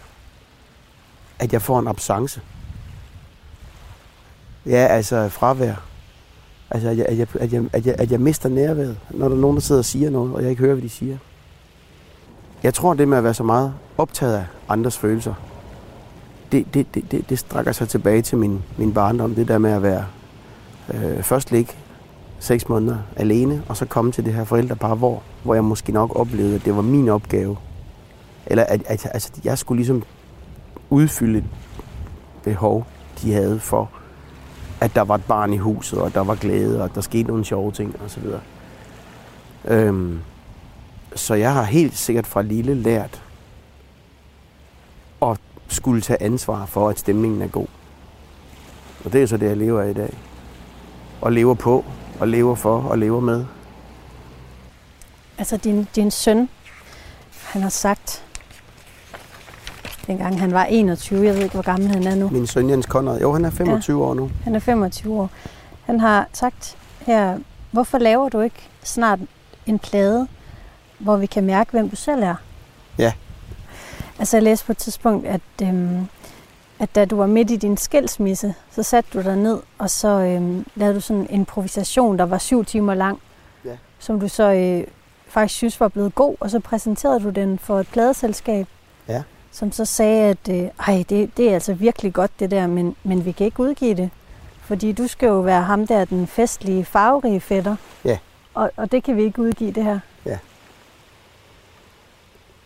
at jeg får en absence. Ja, altså fravær. Altså, at jeg, at jeg, at jeg, at jeg, at jeg mister nærværet, når der er nogen, der sidder og siger noget, og jeg ikke hører, hvad de siger. Jeg tror, det med at være så meget optaget af andres følelser, det, det, det, det, det strækker sig tilbage til min, min barndom. Det der med at være øh, først ligge seks måneder alene, og så komme til det her forældrepar, hvor, hvor jeg måske nok oplevede, at det var min opgave. Eller at, at altså, jeg skulle ligesom udfylde et behov, de havde for, at der var et barn i huset, og der var glæde, og der skete nogle sjove ting osv. Øhm, så jeg har helt sikkert fra lille lært at skulle tage ansvar for, at stemningen er god. Og det er så det, jeg lever af i dag. Og lever på, og lever for, og lever med. Altså din, din søn, han har sagt, dengang han var 21, jeg ved ikke, hvor gammel han er nu. Min søn Jens Konrad, jo, han er 25 ja, år nu. Han er 25 år. Han har sagt her, hvorfor laver du ikke snart en plade, hvor vi kan mærke, hvem du selv er? Ja. Altså jeg læste på et tidspunkt, at, øhm, at da du var midt i din skilsmisse, så satte du dig ned, og så øhm, lavede du sådan en improvisation, der var syv timer lang, ja. som du så øh, faktisk synes var blevet god, og så præsenterede du den for et pladeselskab. Ja som så sagde, at øh, ej, det, det er altså virkelig godt det der, men, men vi kan ikke udgive det. Fordi du skal jo være ham der, den festlige, farverige fætter. Ja. Og, og det kan vi ikke udgive, det her. Ja.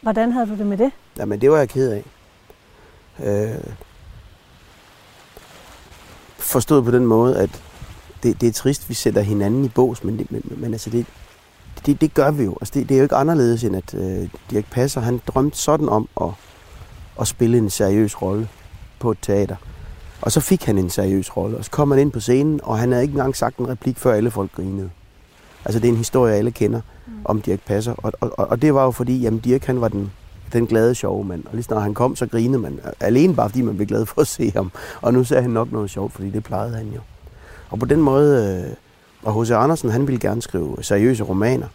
Hvordan havde du det med det? Jamen, det var jeg ked af. Øh, forstået på den måde, at det, det er trist, vi sætter hinanden i bås, men, det, men, men altså det, det, det gør vi jo. Altså det, det er jo ikke anderledes, end at øh, Dirk Passer, han drømte sådan om at at spille en seriøs rolle på et teater. Og så fik han en seriøs rolle, og så kom han ind på scenen, og han havde ikke engang sagt en replik, før alle folk grinede. Altså det er en historie, alle kender mm. om Dirk Passer, og, og, og det var jo fordi, jamen Dirk han var den, den glade sjove mand, og lige snart han kom, så grinede man. Øh, alene bare fordi man blev glad for at se ham. Og nu ser han nok noget sjovt, fordi det plejede han jo. Og på den måde, øh, og H.C. Andersen, han ville gerne skrive seriøse romaner.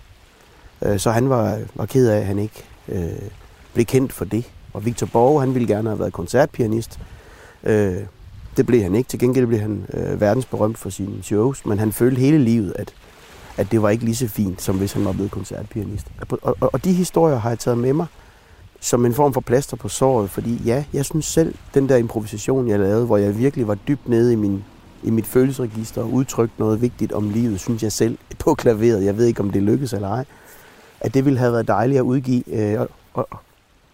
Øh, så han var, var ked af, at han ikke øh, blev kendt for det. Og Victor Borge, han ville gerne have været koncertpianist. Øh, det blev han ikke. Til gengæld blev han øh, verdensberømt for sine shows, men han følte hele livet, at, at det var ikke lige så fint, som hvis han var blevet koncertpianist. Og, og, og de historier har jeg taget med mig som en form for plaster på såret, fordi ja, jeg synes selv, den der improvisation, jeg lavede, hvor jeg virkelig var dybt nede i, min, i mit følelsesregister og udtrykte noget vigtigt om livet, synes jeg selv på klaveret, jeg ved ikke, om det lykkes eller ej, at det ville have været dejligt at udgive. Øh, og, og,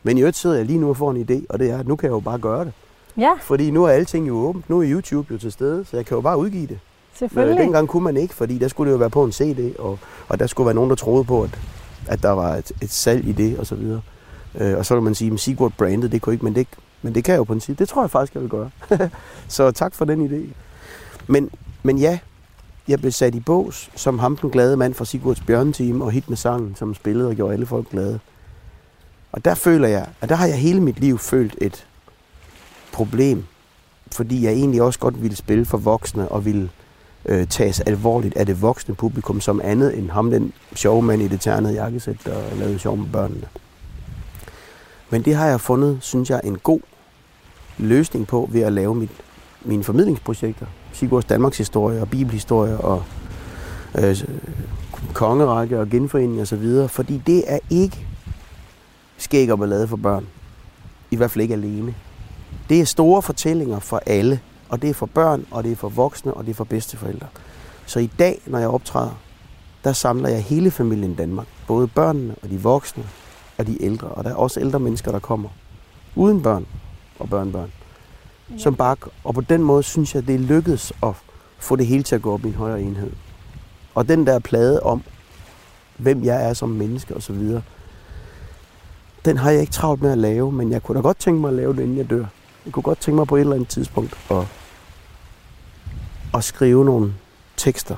men i øvrigt sidder jeg lige nu og får en idé, og det er, at nu kan jeg jo bare gøre det. Ja. Fordi nu er alting jo åbent. Nu er YouTube jo til stede, så jeg kan jo bare udgive det. Selvfølgelig. Men dengang kunne man ikke, fordi der skulle det jo være på en CD, og, og der skulle være nogen, der troede på, at, at der var et, et salg i det, og så videre. Øh, og så vil man sige, at Sigurd brandet, det kunne ikke, men det, men det kan jeg jo på en side. Det tror jeg faktisk, jeg vil gøre. så tak for den idé. Men, men ja, jeg blev sat i bås som ham den glade mand fra Sigurds Bjørneteam og hit med sangen, som spillede og gjorde alle folk glade. Og der føler jeg, at der har jeg hele mit liv følt et problem, fordi jeg egentlig også godt ville spille for voksne og ville øh, tages alvorligt af det voksne publikum som andet end ham, den sjove mand i det ternede jakkesæt, der lavede sjov med børnene. Men det har jeg fundet, synes jeg, en god løsning på ved at lave mit, mine formidlingsprojekter. Sigurds Danmarks historie og bibelhistorie og øh, kongerække og genforening osv. Fordi det er ikke skæg og ballade for børn. I hvert fald ikke alene. Det er store fortællinger for alle, og det er for børn, og det er for voksne, og det er for bedsteforældre. Så i dag, når jeg optræder, der samler jeg hele familien i Danmark. Både børnene og de voksne og de ældre. Og der er også ældre mennesker, der kommer uden børn og børnebørn. Ja. Som bare, og på den måde synes jeg, det er lykkedes at få det hele til at gå op i en højere enhed. Og den der plade om, hvem jeg er som menneske osv., den har jeg ikke travlt med at lave, men jeg kunne da godt tænke mig at lave det, inden jeg dør. Jeg kunne godt tænke mig på et eller andet tidspunkt at, at skrive nogle tekster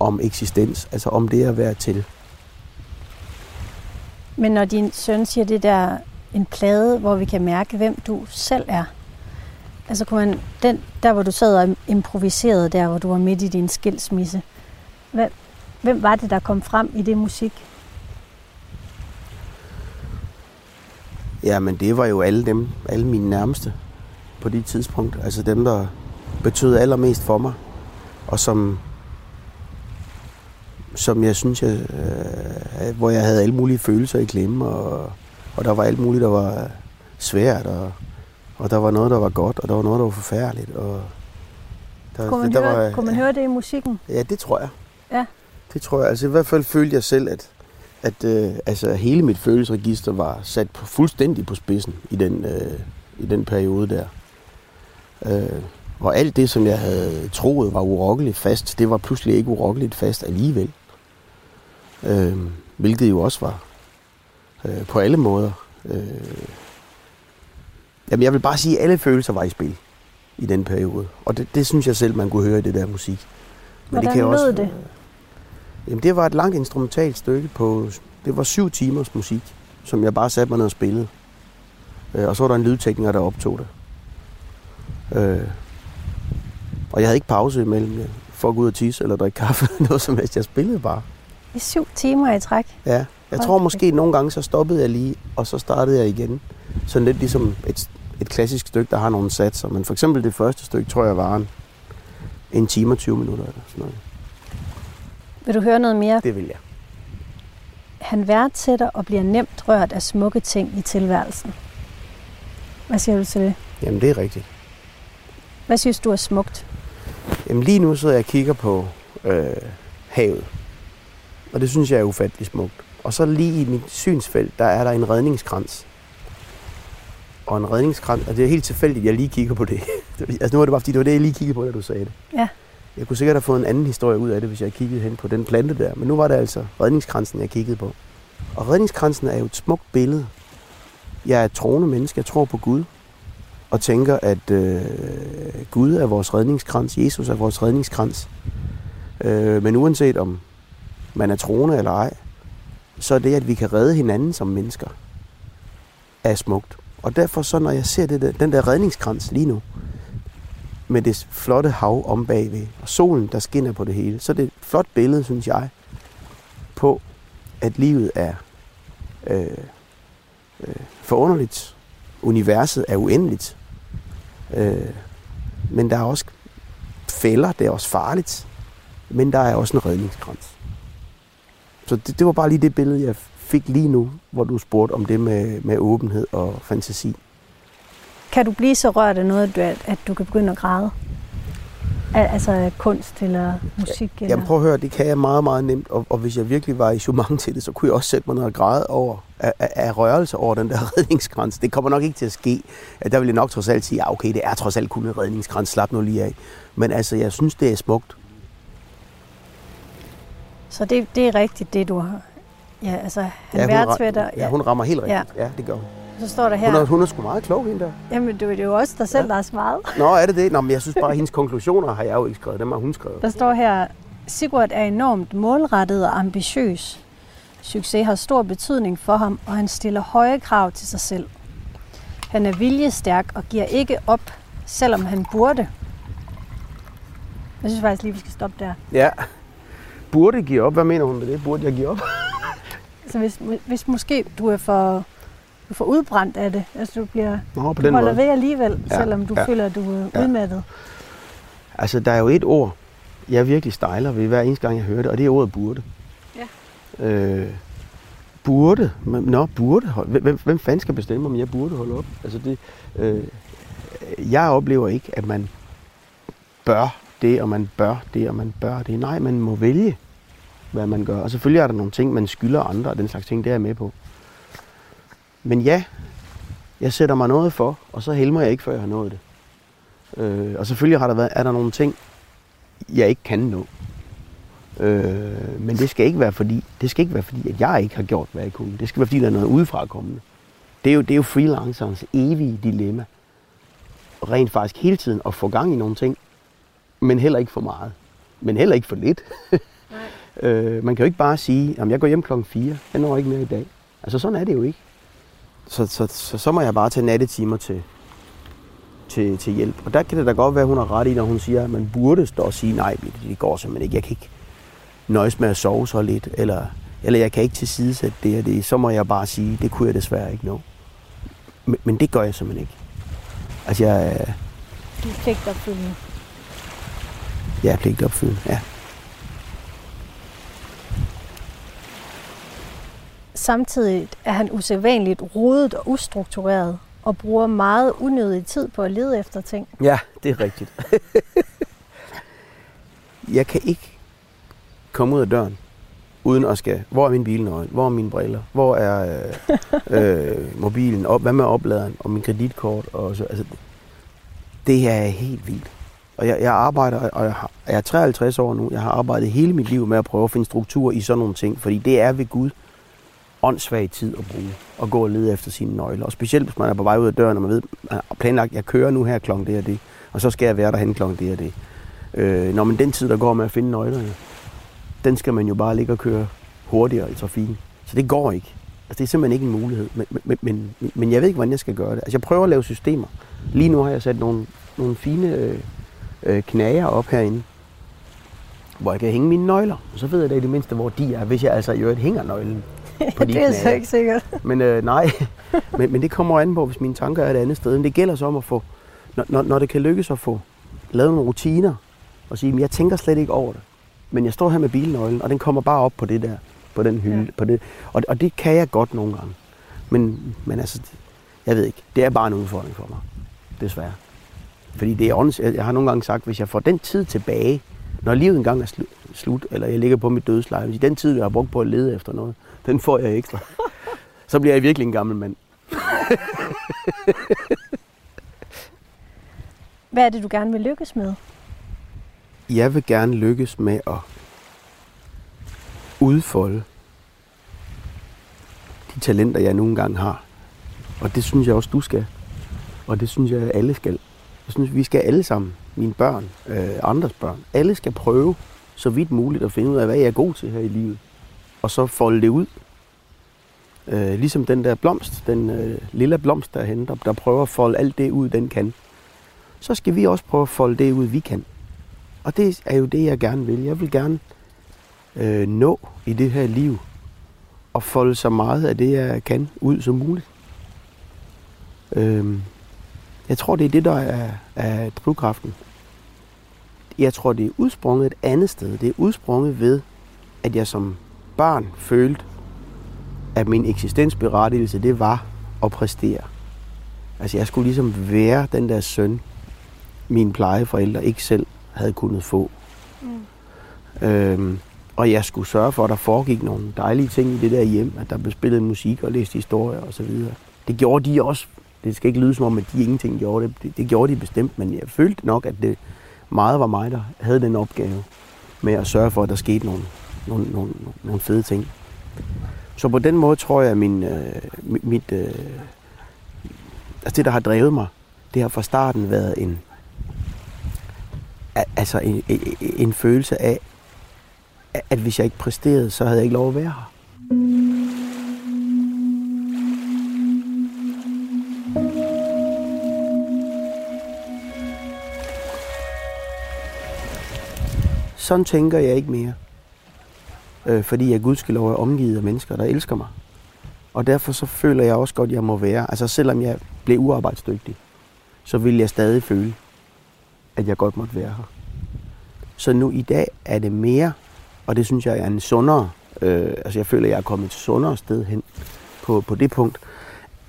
om eksistens, altså om det at være til. Men når din søn siger det der, en plade, hvor vi kan mærke, hvem du selv er, altså kunne man, den, der hvor du sad og improviserede, der hvor du var midt i din skilsmisse, hvem, hvem var det, der kom frem i det musik? Ja, men det var jo alle dem, alle mine nærmeste på det tidspunkt. Altså dem, der betød allermest for mig, og som, som jeg synes, jeg, øh, hvor jeg havde alle mulige følelser i klemme, og, og der var alt muligt, der var svært, og, Og der var noget, der var godt, og der var noget, der var forfærdeligt. Og der, kunne man, der høre, var, kunne man høre det i musikken? Ja, det tror jeg. Ja. Det tror jeg. Altså i hvert fald følte jeg selv, at, at øh, altså, hele mit følelsesregister var sat på, fuldstændig på spidsen i den, øh, i den periode der. Øh, og alt det, som jeg havde troet var urokkeligt fast, det var pludselig ikke urokkeligt fast alligevel. Øh, hvilket jo også var øh, på alle måder. Øh, jamen jeg vil bare sige, at alle følelser var i spil i den periode. Og det, det synes jeg selv, man kunne høre i det der musik. Men Hvordan det kan lød også, det? Jamen det var et langt instrumentalt stykke på, det var syv timers musik, som jeg bare satte mig ned og spillede. Øh, og så var der en lydtekniker, der optog det. Øh, og jeg havde ikke pause imellem for at gå ud og tisse eller drikke kaffe. Noget som helst. Jeg spillede bare. I syv timer i træk? Ja. Jeg tror måske nogle gange, så stoppede jeg lige, og så startede jeg igen. Sådan lidt ligesom et, et klassisk stykke, der har nogle satser. Men for eksempel det første stykke, tror jeg var en, en time og 20 minutter eller sådan noget. Vil du høre noget mere? Det vil jeg. Han værdsætter og bliver nemt rørt af smukke ting i tilværelsen. Hvad siger du til det? Jamen, det er rigtigt. Hvad synes du er smukt? Jamen, lige nu sidder jeg og kigger på øh, havet. Og det synes jeg er ufattelig smukt. Og så lige i mit synsfelt, der er der en redningskrans. Og en redningskrans, og det er helt tilfældigt, at jeg lige kigger på det. altså nu er det bare, fordi det var det, jeg lige kiggede på, da du sagde det. Ja. Jeg kunne sikkert have fået en anden historie ud af det, hvis jeg kiggede hen på den plante der. Men nu var det altså redningskransen, jeg kiggede på. Og redningskransen er jo et smukt billede. Jeg er et troende menneske, jeg tror på Gud. Og tænker, at øh, Gud er vores redningskrans, Jesus er vores redningskrans. Øh, men uanset om man er troende eller ej, så er det, at vi kan redde hinanden som mennesker, er smukt. Og derfor så, når jeg ser det der, den der redningskrans lige nu, med det flotte hav om bagved, og solen, der skinner på det hele, så det et flot billede, synes jeg, på, at livet er øh, øh, forunderligt. Universet er uendeligt. Øh, men der er også fælder, det er også farligt. Men der er også en redningskrans. Så det, det var bare lige det billede, jeg fik lige nu, hvor du spurgte om det med, med åbenhed og fantasi. Kan du blive så rørt af noget, at, at du kan begynde at græde? Al- altså kunst eller musik? Eller? Jamen prøv at høre, det kan jeg meget, meget nemt. Og, og hvis jeg virkelig var i chumang til det, så kunne jeg også sætte mig ned og græde over, af, af, af rørelse over den der redningskrans. Det kommer nok ikke til at ske. Der vil jeg nok trods alt sige, ja okay, det er trods alt kun en redningskrans, slap nu lige af. Men altså, jeg synes, det er smukt. Så det, det er rigtigt, det du har... Ja, altså, han ja, værdsætter... Ja, hun rammer helt rigtigt. Ja, ja det gør hun. Så står der her... Hun er, hun er sgu meget klog, hende der. Jamen, det er jo også dig selv, ja. der er svaret. Nå, er det det? Nå, men jeg synes bare, at hendes konklusioner har jeg jo ikke skrevet. Dem har hun skrevet. Der står her, Sigurd er enormt målrettet og ambitiøs. Succes har stor betydning for ham, og han stiller høje krav til sig selv. Han er viljestærk og giver ikke op, selvom han burde. Jeg synes faktisk lige, vi skal stoppe der. Ja. Burde give op? Hvad mener hun med det? Burde jeg give op? altså hvis, hvis måske du er for du får udbrændt af det. Altså du bliver Nå, på du den holder måde. ved alligevel, ja, selvom du ja, føler, at du er ja. udmattet. Altså der er jo et ord, jeg virkelig stejler ved hver eneste gang, jeg hører det, og det er ordet burde. Ja. Øh, burde? Nå, burde holde. Hvem, hvem fanden skal bestemme, om jeg burde holde op? Altså det, øh, jeg oplever ikke, at man bør det, og man bør det, og man bør det. Nej, man må vælge, hvad man gør. Og selvfølgelig er der nogle ting, man skylder andre, og den slags ting, det er jeg med på. Men ja, jeg sætter mig noget for, og så helmer jeg ikke, før jeg har nået det. Øh, og selvfølgelig har der været, er der nogle ting, jeg ikke kan nå. Øh, men det skal ikke være fordi, det skal ikke være fordi, at jeg ikke har gjort, hvad jeg kunne. Det skal være fordi, der er noget udefra kommende. Det er jo, det er jo freelancerens evige dilemma. Rent faktisk hele tiden at få gang i nogle ting, men heller ikke for meget. Men heller ikke for lidt. øh, man kan jo ikke bare sige, at jeg går hjem klokken 4, jeg når ikke mere i dag. Altså sådan er det jo ikke så, så, så, så må jeg bare tage nattetimer til, til, til hjælp. Og der kan det da godt være, at hun har ret i, når hun siger, at man burde stå og sige, nej, det går simpelthen ikke. Jeg kan ikke nøjes med at sove så lidt, eller, eller jeg kan ikke tilsidesætte det og det. Så må jeg bare sige, det kunne jeg desværre ikke nå. Men, men det gør jeg simpelthen ikke. Altså, jeg... Du er pligtopfyldende. Jeg er pligtopfyldende, ja. Samtidig er han usædvanligt rodet og ustruktureret, og bruger meget unødig tid på at lede efter ting. Ja, det er rigtigt. jeg kan ikke komme ud af døren, uden at skal, hvor er min bilnøgle, hvor er mine briller, hvor er øh, øh, mobilen, op, hvad med opladeren og min kreditkort. Og så, altså, det er helt vildt. Og jeg, jeg arbejder, og jeg, har, jeg er 53 år nu, jeg har arbejdet hele mit liv med at prøve at finde struktur i sådan nogle ting, fordi det er ved Gud åndssvag tid at bruge, og gå og lede efter sine nøgler. Og specielt hvis man er på vej ud af døren, og man ved, man har planlagt, jeg kører nu her klokken det og det, og så skal jeg være derhen klokken det og det. Øh, når man den tid, der går med at finde nøglerne, den skal man jo bare ligge og køre hurtigere i trafikken. Så det går ikke. Altså, det er simpelthen ikke en mulighed. Men, men, men, men jeg ved ikke, hvordan jeg skal gøre det. Altså, jeg prøver at lave systemer. Lige nu har jeg sat nogle, nogle fine øh, øh, knager op herinde, hvor jeg kan hænge mine nøgler. Og så ved jeg da i det mindste, hvor de er, hvis jeg altså i øvrigt hænger nøglen på de det er så ikke sikkert. Men øh, nej, men, men det kommer an på, hvis mine tanker er et andet sted. Men det gælder så om at få, når, når, når det kan lykkes at få lavet nogle rutiner, og sige, at jeg tænker slet ikke over det. Men jeg står her med bilnøglen, og den kommer bare op på det der, på den hylde. Ja. På det. Og, og det kan jeg godt nogle gange. Men, men altså, jeg ved ikke, det er bare en udfordring for mig. Desværre. Fordi det er ånds, jeg har nogle gange sagt, hvis jeg får den tid tilbage, når livet engang er slut, eller jeg ligger på mit dødsleje, hvis den tid, jeg har brugt på at lede efter noget, den får jeg ekstra. Så bliver jeg virkelig en gammel mand. Hvad er det, du gerne vil lykkes med? Jeg vil gerne lykkes med at udfolde de talenter, jeg nogle gange har. Og det synes jeg også, du skal. Og det synes jeg, alle skal. Jeg synes, vi skal alle sammen, mine børn, øh, andres børn, alle skal prøve så vidt muligt at finde ud af, hvad jeg er god til her i livet. Og så folde det ud. Øh, ligesom den der blomst, den øh, lille blomst derhen, der, der prøver at folde alt det ud, den kan. Så skal vi også prøve at folde det ud, vi kan. Og det er jo det, jeg gerne vil. Jeg vil gerne øh, nå i det her liv og folde så meget af det, jeg kan ud som muligt. Øh, jeg tror, det er det, der er, er drivkraften. Jeg tror, det er udsprunget et andet sted. Det er udsprunget ved, at jeg som barn følte, at min eksistensberettigelse, det var at præstere. Altså, jeg skulle ligesom være den der søn, mine plejeforældre ikke selv havde kunnet få. Mm. Øhm, og jeg skulle sørge for, at der foregik nogle dejlige ting i det der hjem, at der blev spillet musik og læst historier osv. Det gjorde de også. Det skal ikke lyde som om, at de ingenting gjorde det. det. Det gjorde de bestemt, men jeg følte nok, at det meget var mig, der havde den opgave med at sørge for, at der skete nogle, nogle, nogle, nogle fede ting. Så på den måde tror jeg, at min, øh, mit, øh, altså det, der har drevet mig, det har fra starten været en, altså en, en følelse af, at hvis jeg ikke præsterede, så havde jeg ikke lov at være her. Sådan tænker jeg ikke mere. Øh, fordi jeg gudskelov er omgivet af mennesker, der elsker mig. Og derfor så føler jeg også godt, at jeg må være. Altså selvom jeg blev uarbejdsdygtig, så vil jeg stadig føle, at jeg godt måtte være her. Så nu i dag er det mere, og det synes jeg er en sundere, øh, altså jeg føler, at jeg er kommet et sundere sted hen på, på det punkt,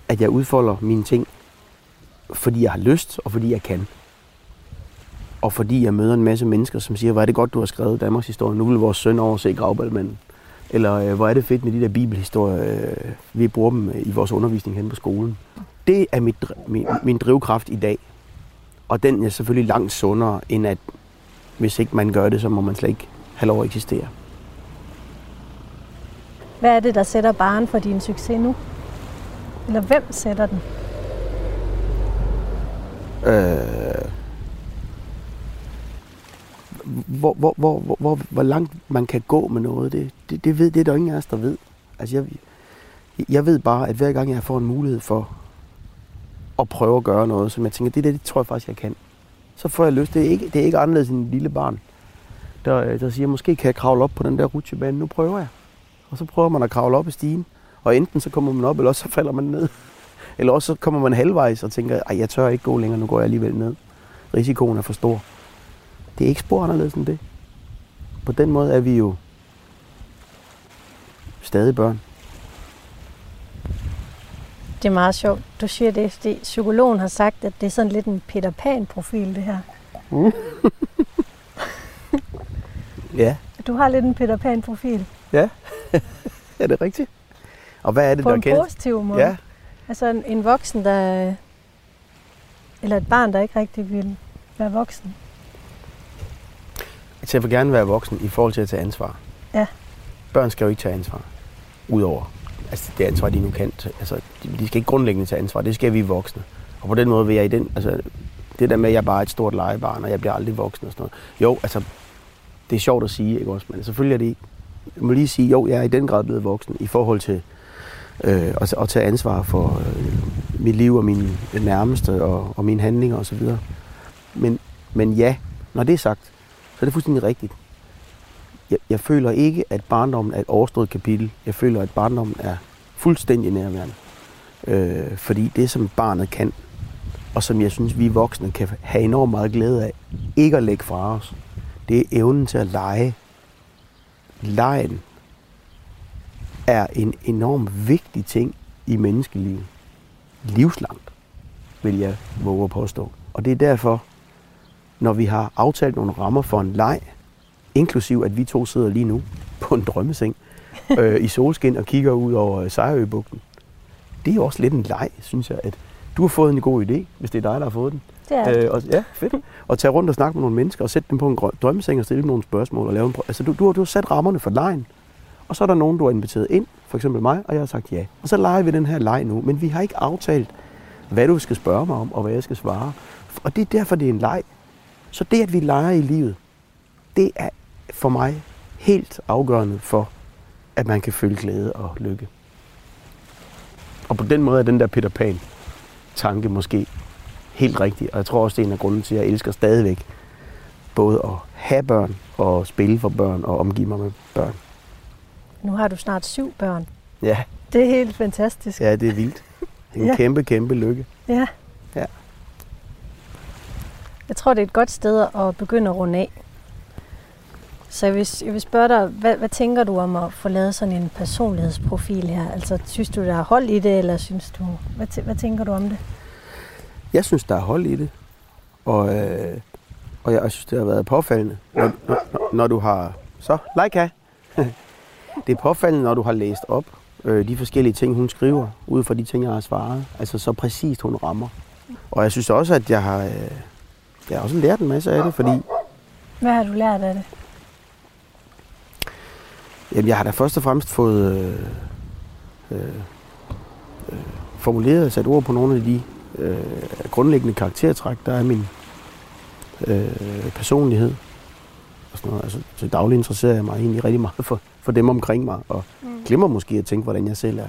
at jeg udfolder mine ting, fordi jeg har lyst, og fordi jeg kan. Og fordi jeg møder en masse mennesker, som siger, hvor er det godt, du har skrevet Danmarks historie, nu vil vores søn overse gravbaldmanden. Eller øh, hvor er det fedt med de der bibelhistorier, øh, vi bruger dem i vores undervisning hen på skolen. Det er mit, min, min drivkraft i dag. Og den er selvfølgelig langt sundere, end at hvis ikke man gør det, så må man slet ikke have lov at eksistere. Hvad er det, der sætter baren for din succes nu? Eller hvem sætter den? Øh, hvor, hvor, hvor, hvor, hvor, hvor langt man kan gå med noget, det, det, det ved det er der ingen af os, der ved. Altså jeg, jeg ved bare, at hver gang jeg får en mulighed for at prøve at gøre noget, som jeg tænker, det der, det tror jeg faktisk, jeg kan. Så får jeg lyst. Det er ikke, det er ikke anderledes end en lille barn, der, øh, der siger, måske kan jeg kravle op på den der rutsjebane. Nu prøver jeg. Og så prøver man at kravle op i stigen. Og enten så kommer man op, eller også så falder man ned. Eller også så kommer man halvvejs og tænker, at jeg tør ikke gå længere, nu går jeg alligevel ned. Risikoen er for stor. Det er ikke spor anderledes end det. På den måde er vi jo stadig børn. Det er meget sjovt. Du siger det, fordi psykologen har sagt, at det er sådan lidt en Peter Pan-profil, det her. Mm. ja. Du har lidt en Peter Pan-profil. Ja. er det rigtigt? Og hvad er det, På der en kendt? positiv måde. Ja. Altså en, en voksen, der... Eller et barn, der ikke rigtig vil være voksen. Altså, jeg vil gerne være voksen i forhold til at tage ansvar. Ja. Børn skal jo ikke tage ansvar. Udover altså det ansvar, de nu kan. Altså, de, skal ikke grundlæggende tage ansvar. Det skal vi voksne. Og på den måde vil jeg i den... Altså, det der med, at jeg bare er et stort legebarn, og jeg bliver aldrig voksen og sådan noget. Jo, altså, det er sjovt at sige, ikke også? Men selvfølgelig er det. Jeg må lige sige, jo, jeg er i den grad blevet voksen i forhold til øh, at, at tage ansvar for øh, mit liv og mine nærmeste og, og mine handlinger osv. Men, men ja, når det er sagt, så er det fuldstændig rigtigt. Jeg, jeg føler ikke, at barndommen er et overstået kapitel. Jeg føler, at barndommen er fuldstændig nærværende. Øh, fordi det, som barnet kan, og som jeg synes, vi voksne kan have enormt meget glæde af, ikke at lægge fra os, det er evnen til at lege. Lejen er en enorm vigtig ting i menneskelivet. Livslangt, vil jeg våge at påstå. Og det er derfor, når vi har aftalt nogle rammer for en leg, inklusiv at vi to sidder lige nu på en drømmeseng øh, i solskin og kigger ud over Sejrøbugten. Det er også lidt en leg, synes jeg, at du har fået en god idé, hvis det er dig, der har fået den. Det er det. Øh, og, ja, fedt. Og tage rundt og snakke med nogle mennesker og sætte dem på en drømmeseng og stille dem nogle spørgsmål. Og lave en, altså, du, du, har, du har sat rammerne for lejen. Og så er der nogen, du har inviteret ind, for eksempel mig, og jeg har sagt ja. Og så leger vi den her leg nu, men vi har ikke aftalt, hvad du skal spørge mig om, og hvad jeg skal svare. Og det er derfor, det er en leg. Så det, at vi leger i livet, det er for mig helt afgørende for, at man kan føle glæde og lykke. Og på den måde er den der Peter Pan tanke måske helt rigtig. Og jeg tror også, det er en af grunden til, at jeg elsker stadigvæk både at have børn og spille for børn og omgive mig med børn. Nu har du snart syv børn. Ja, Det er helt fantastisk. ja det er vildt. En Ja. kæmpe, kæmpe lykke. Ja. Jeg tror, det er et godt sted at begynde at runde af. Så jeg vil, jeg vil spørge dig, hvad, hvad tænker du om at få lavet sådan en personlighedsprofil her? Altså, synes du, der er hold i det, eller synes du... Hvad, tæ- hvad tænker du om det? Jeg synes, der er hold i det. Og, øh, og jeg synes, det har været påfaldende, når, når, når du har... Så, Leica! Det er påfaldende, når du har læst op øh, de forskellige ting, hun skriver, ud fra de ting, jeg har svaret. Altså så præcist hun rammer. Og jeg synes også, at jeg har, øh, jeg har også lært en masse af det, fordi Hvad har du lært af det? jamen, jeg har da først og fremmest fået øh, øh, øh, formuleret og sat ord på nogle af de øh, grundlæggende karaktertræk, der er min øh, personlighed. Og sådan noget. Altså, til daglig interesserer jeg mig egentlig rigtig meget for, for dem omkring mig, og Mm. glemmer måske at tænke, hvordan jeg selv er.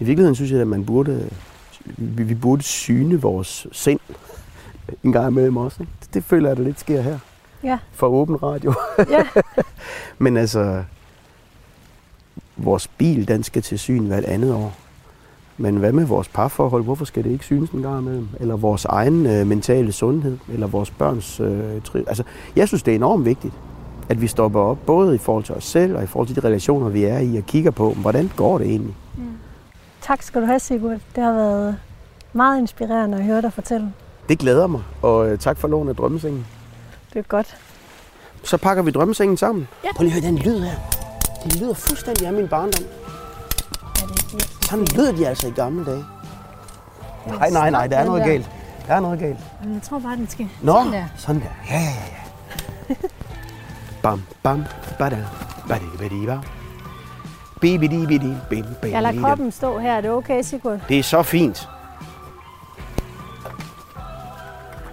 I virkeligheden synes jeg, at man burde, vi, vi burde syne vores sind en gang imellem også. Ikke? Det, det føler jeg, der lidt sker her. Ja. For åben radio. Ja. Men altså, vores bil, den skal til syn hvert andet år. Men hvad med vores parforhold? Hvorfor skal det ikke synes en gang imellem? Eller vores egen øh, mentale sundhed? Eller vores børns øh, tri- Altså, jeg synes, det er enormt vigtigt, at vi stopper op, både i forhold til os selv og i forhold til de relationer, vi er i, og kigger på, hvordan går det egentlig? Tak skal du have, Sigurd. Det har været meget inspirerende at høre dig fortælle. Det glæder mig, og øh, tak for lån af drømmesengen. Det er godt. Så pakker vi drømmesengen sammen. Ja. Prøv lige at høre den lyd her. Det lyder fuldstændig af min barndom. Ja, det er Sådan lød de altså i gamle dage. Nej, nej, nej, der er noget galt. Der er noget galt. Men Jeg tror bare, den skal... Nå, Sådan der. sådan der. Ja, ja, ja. bam, bam, bada, badi, badi, ba. Bibidi, bidi, bim, bim, Jeg lader kroppen stå her. Er det okay, Sigurd? Det er så fint.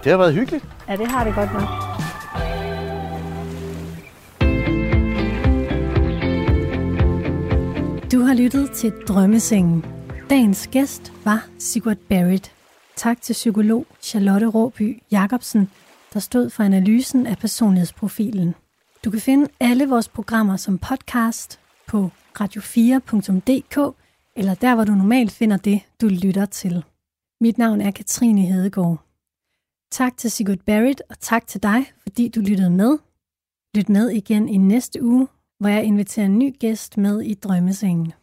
Det har været hyggeligt. Ja, det har det godt nok. Du har lyttet til Drømmesengen. Dagens gæst var Sigurd Barrett. Tak til psykolog Charlotte Råby Jacobsen, der stod for analysen af personlighedsprofilen. Du kan finde alle vores programmer som podcast på radio4.dk eller der, hvor du normalt finder det, du lytter til. Mit navn er Katrine Hedegaard. Tak til Sigurd Barrett, og tak til dig, fordi du lyttede med. Lyt med igen i næste uge, hvor jeg inviterer en ny gæst med i Drømmesengen.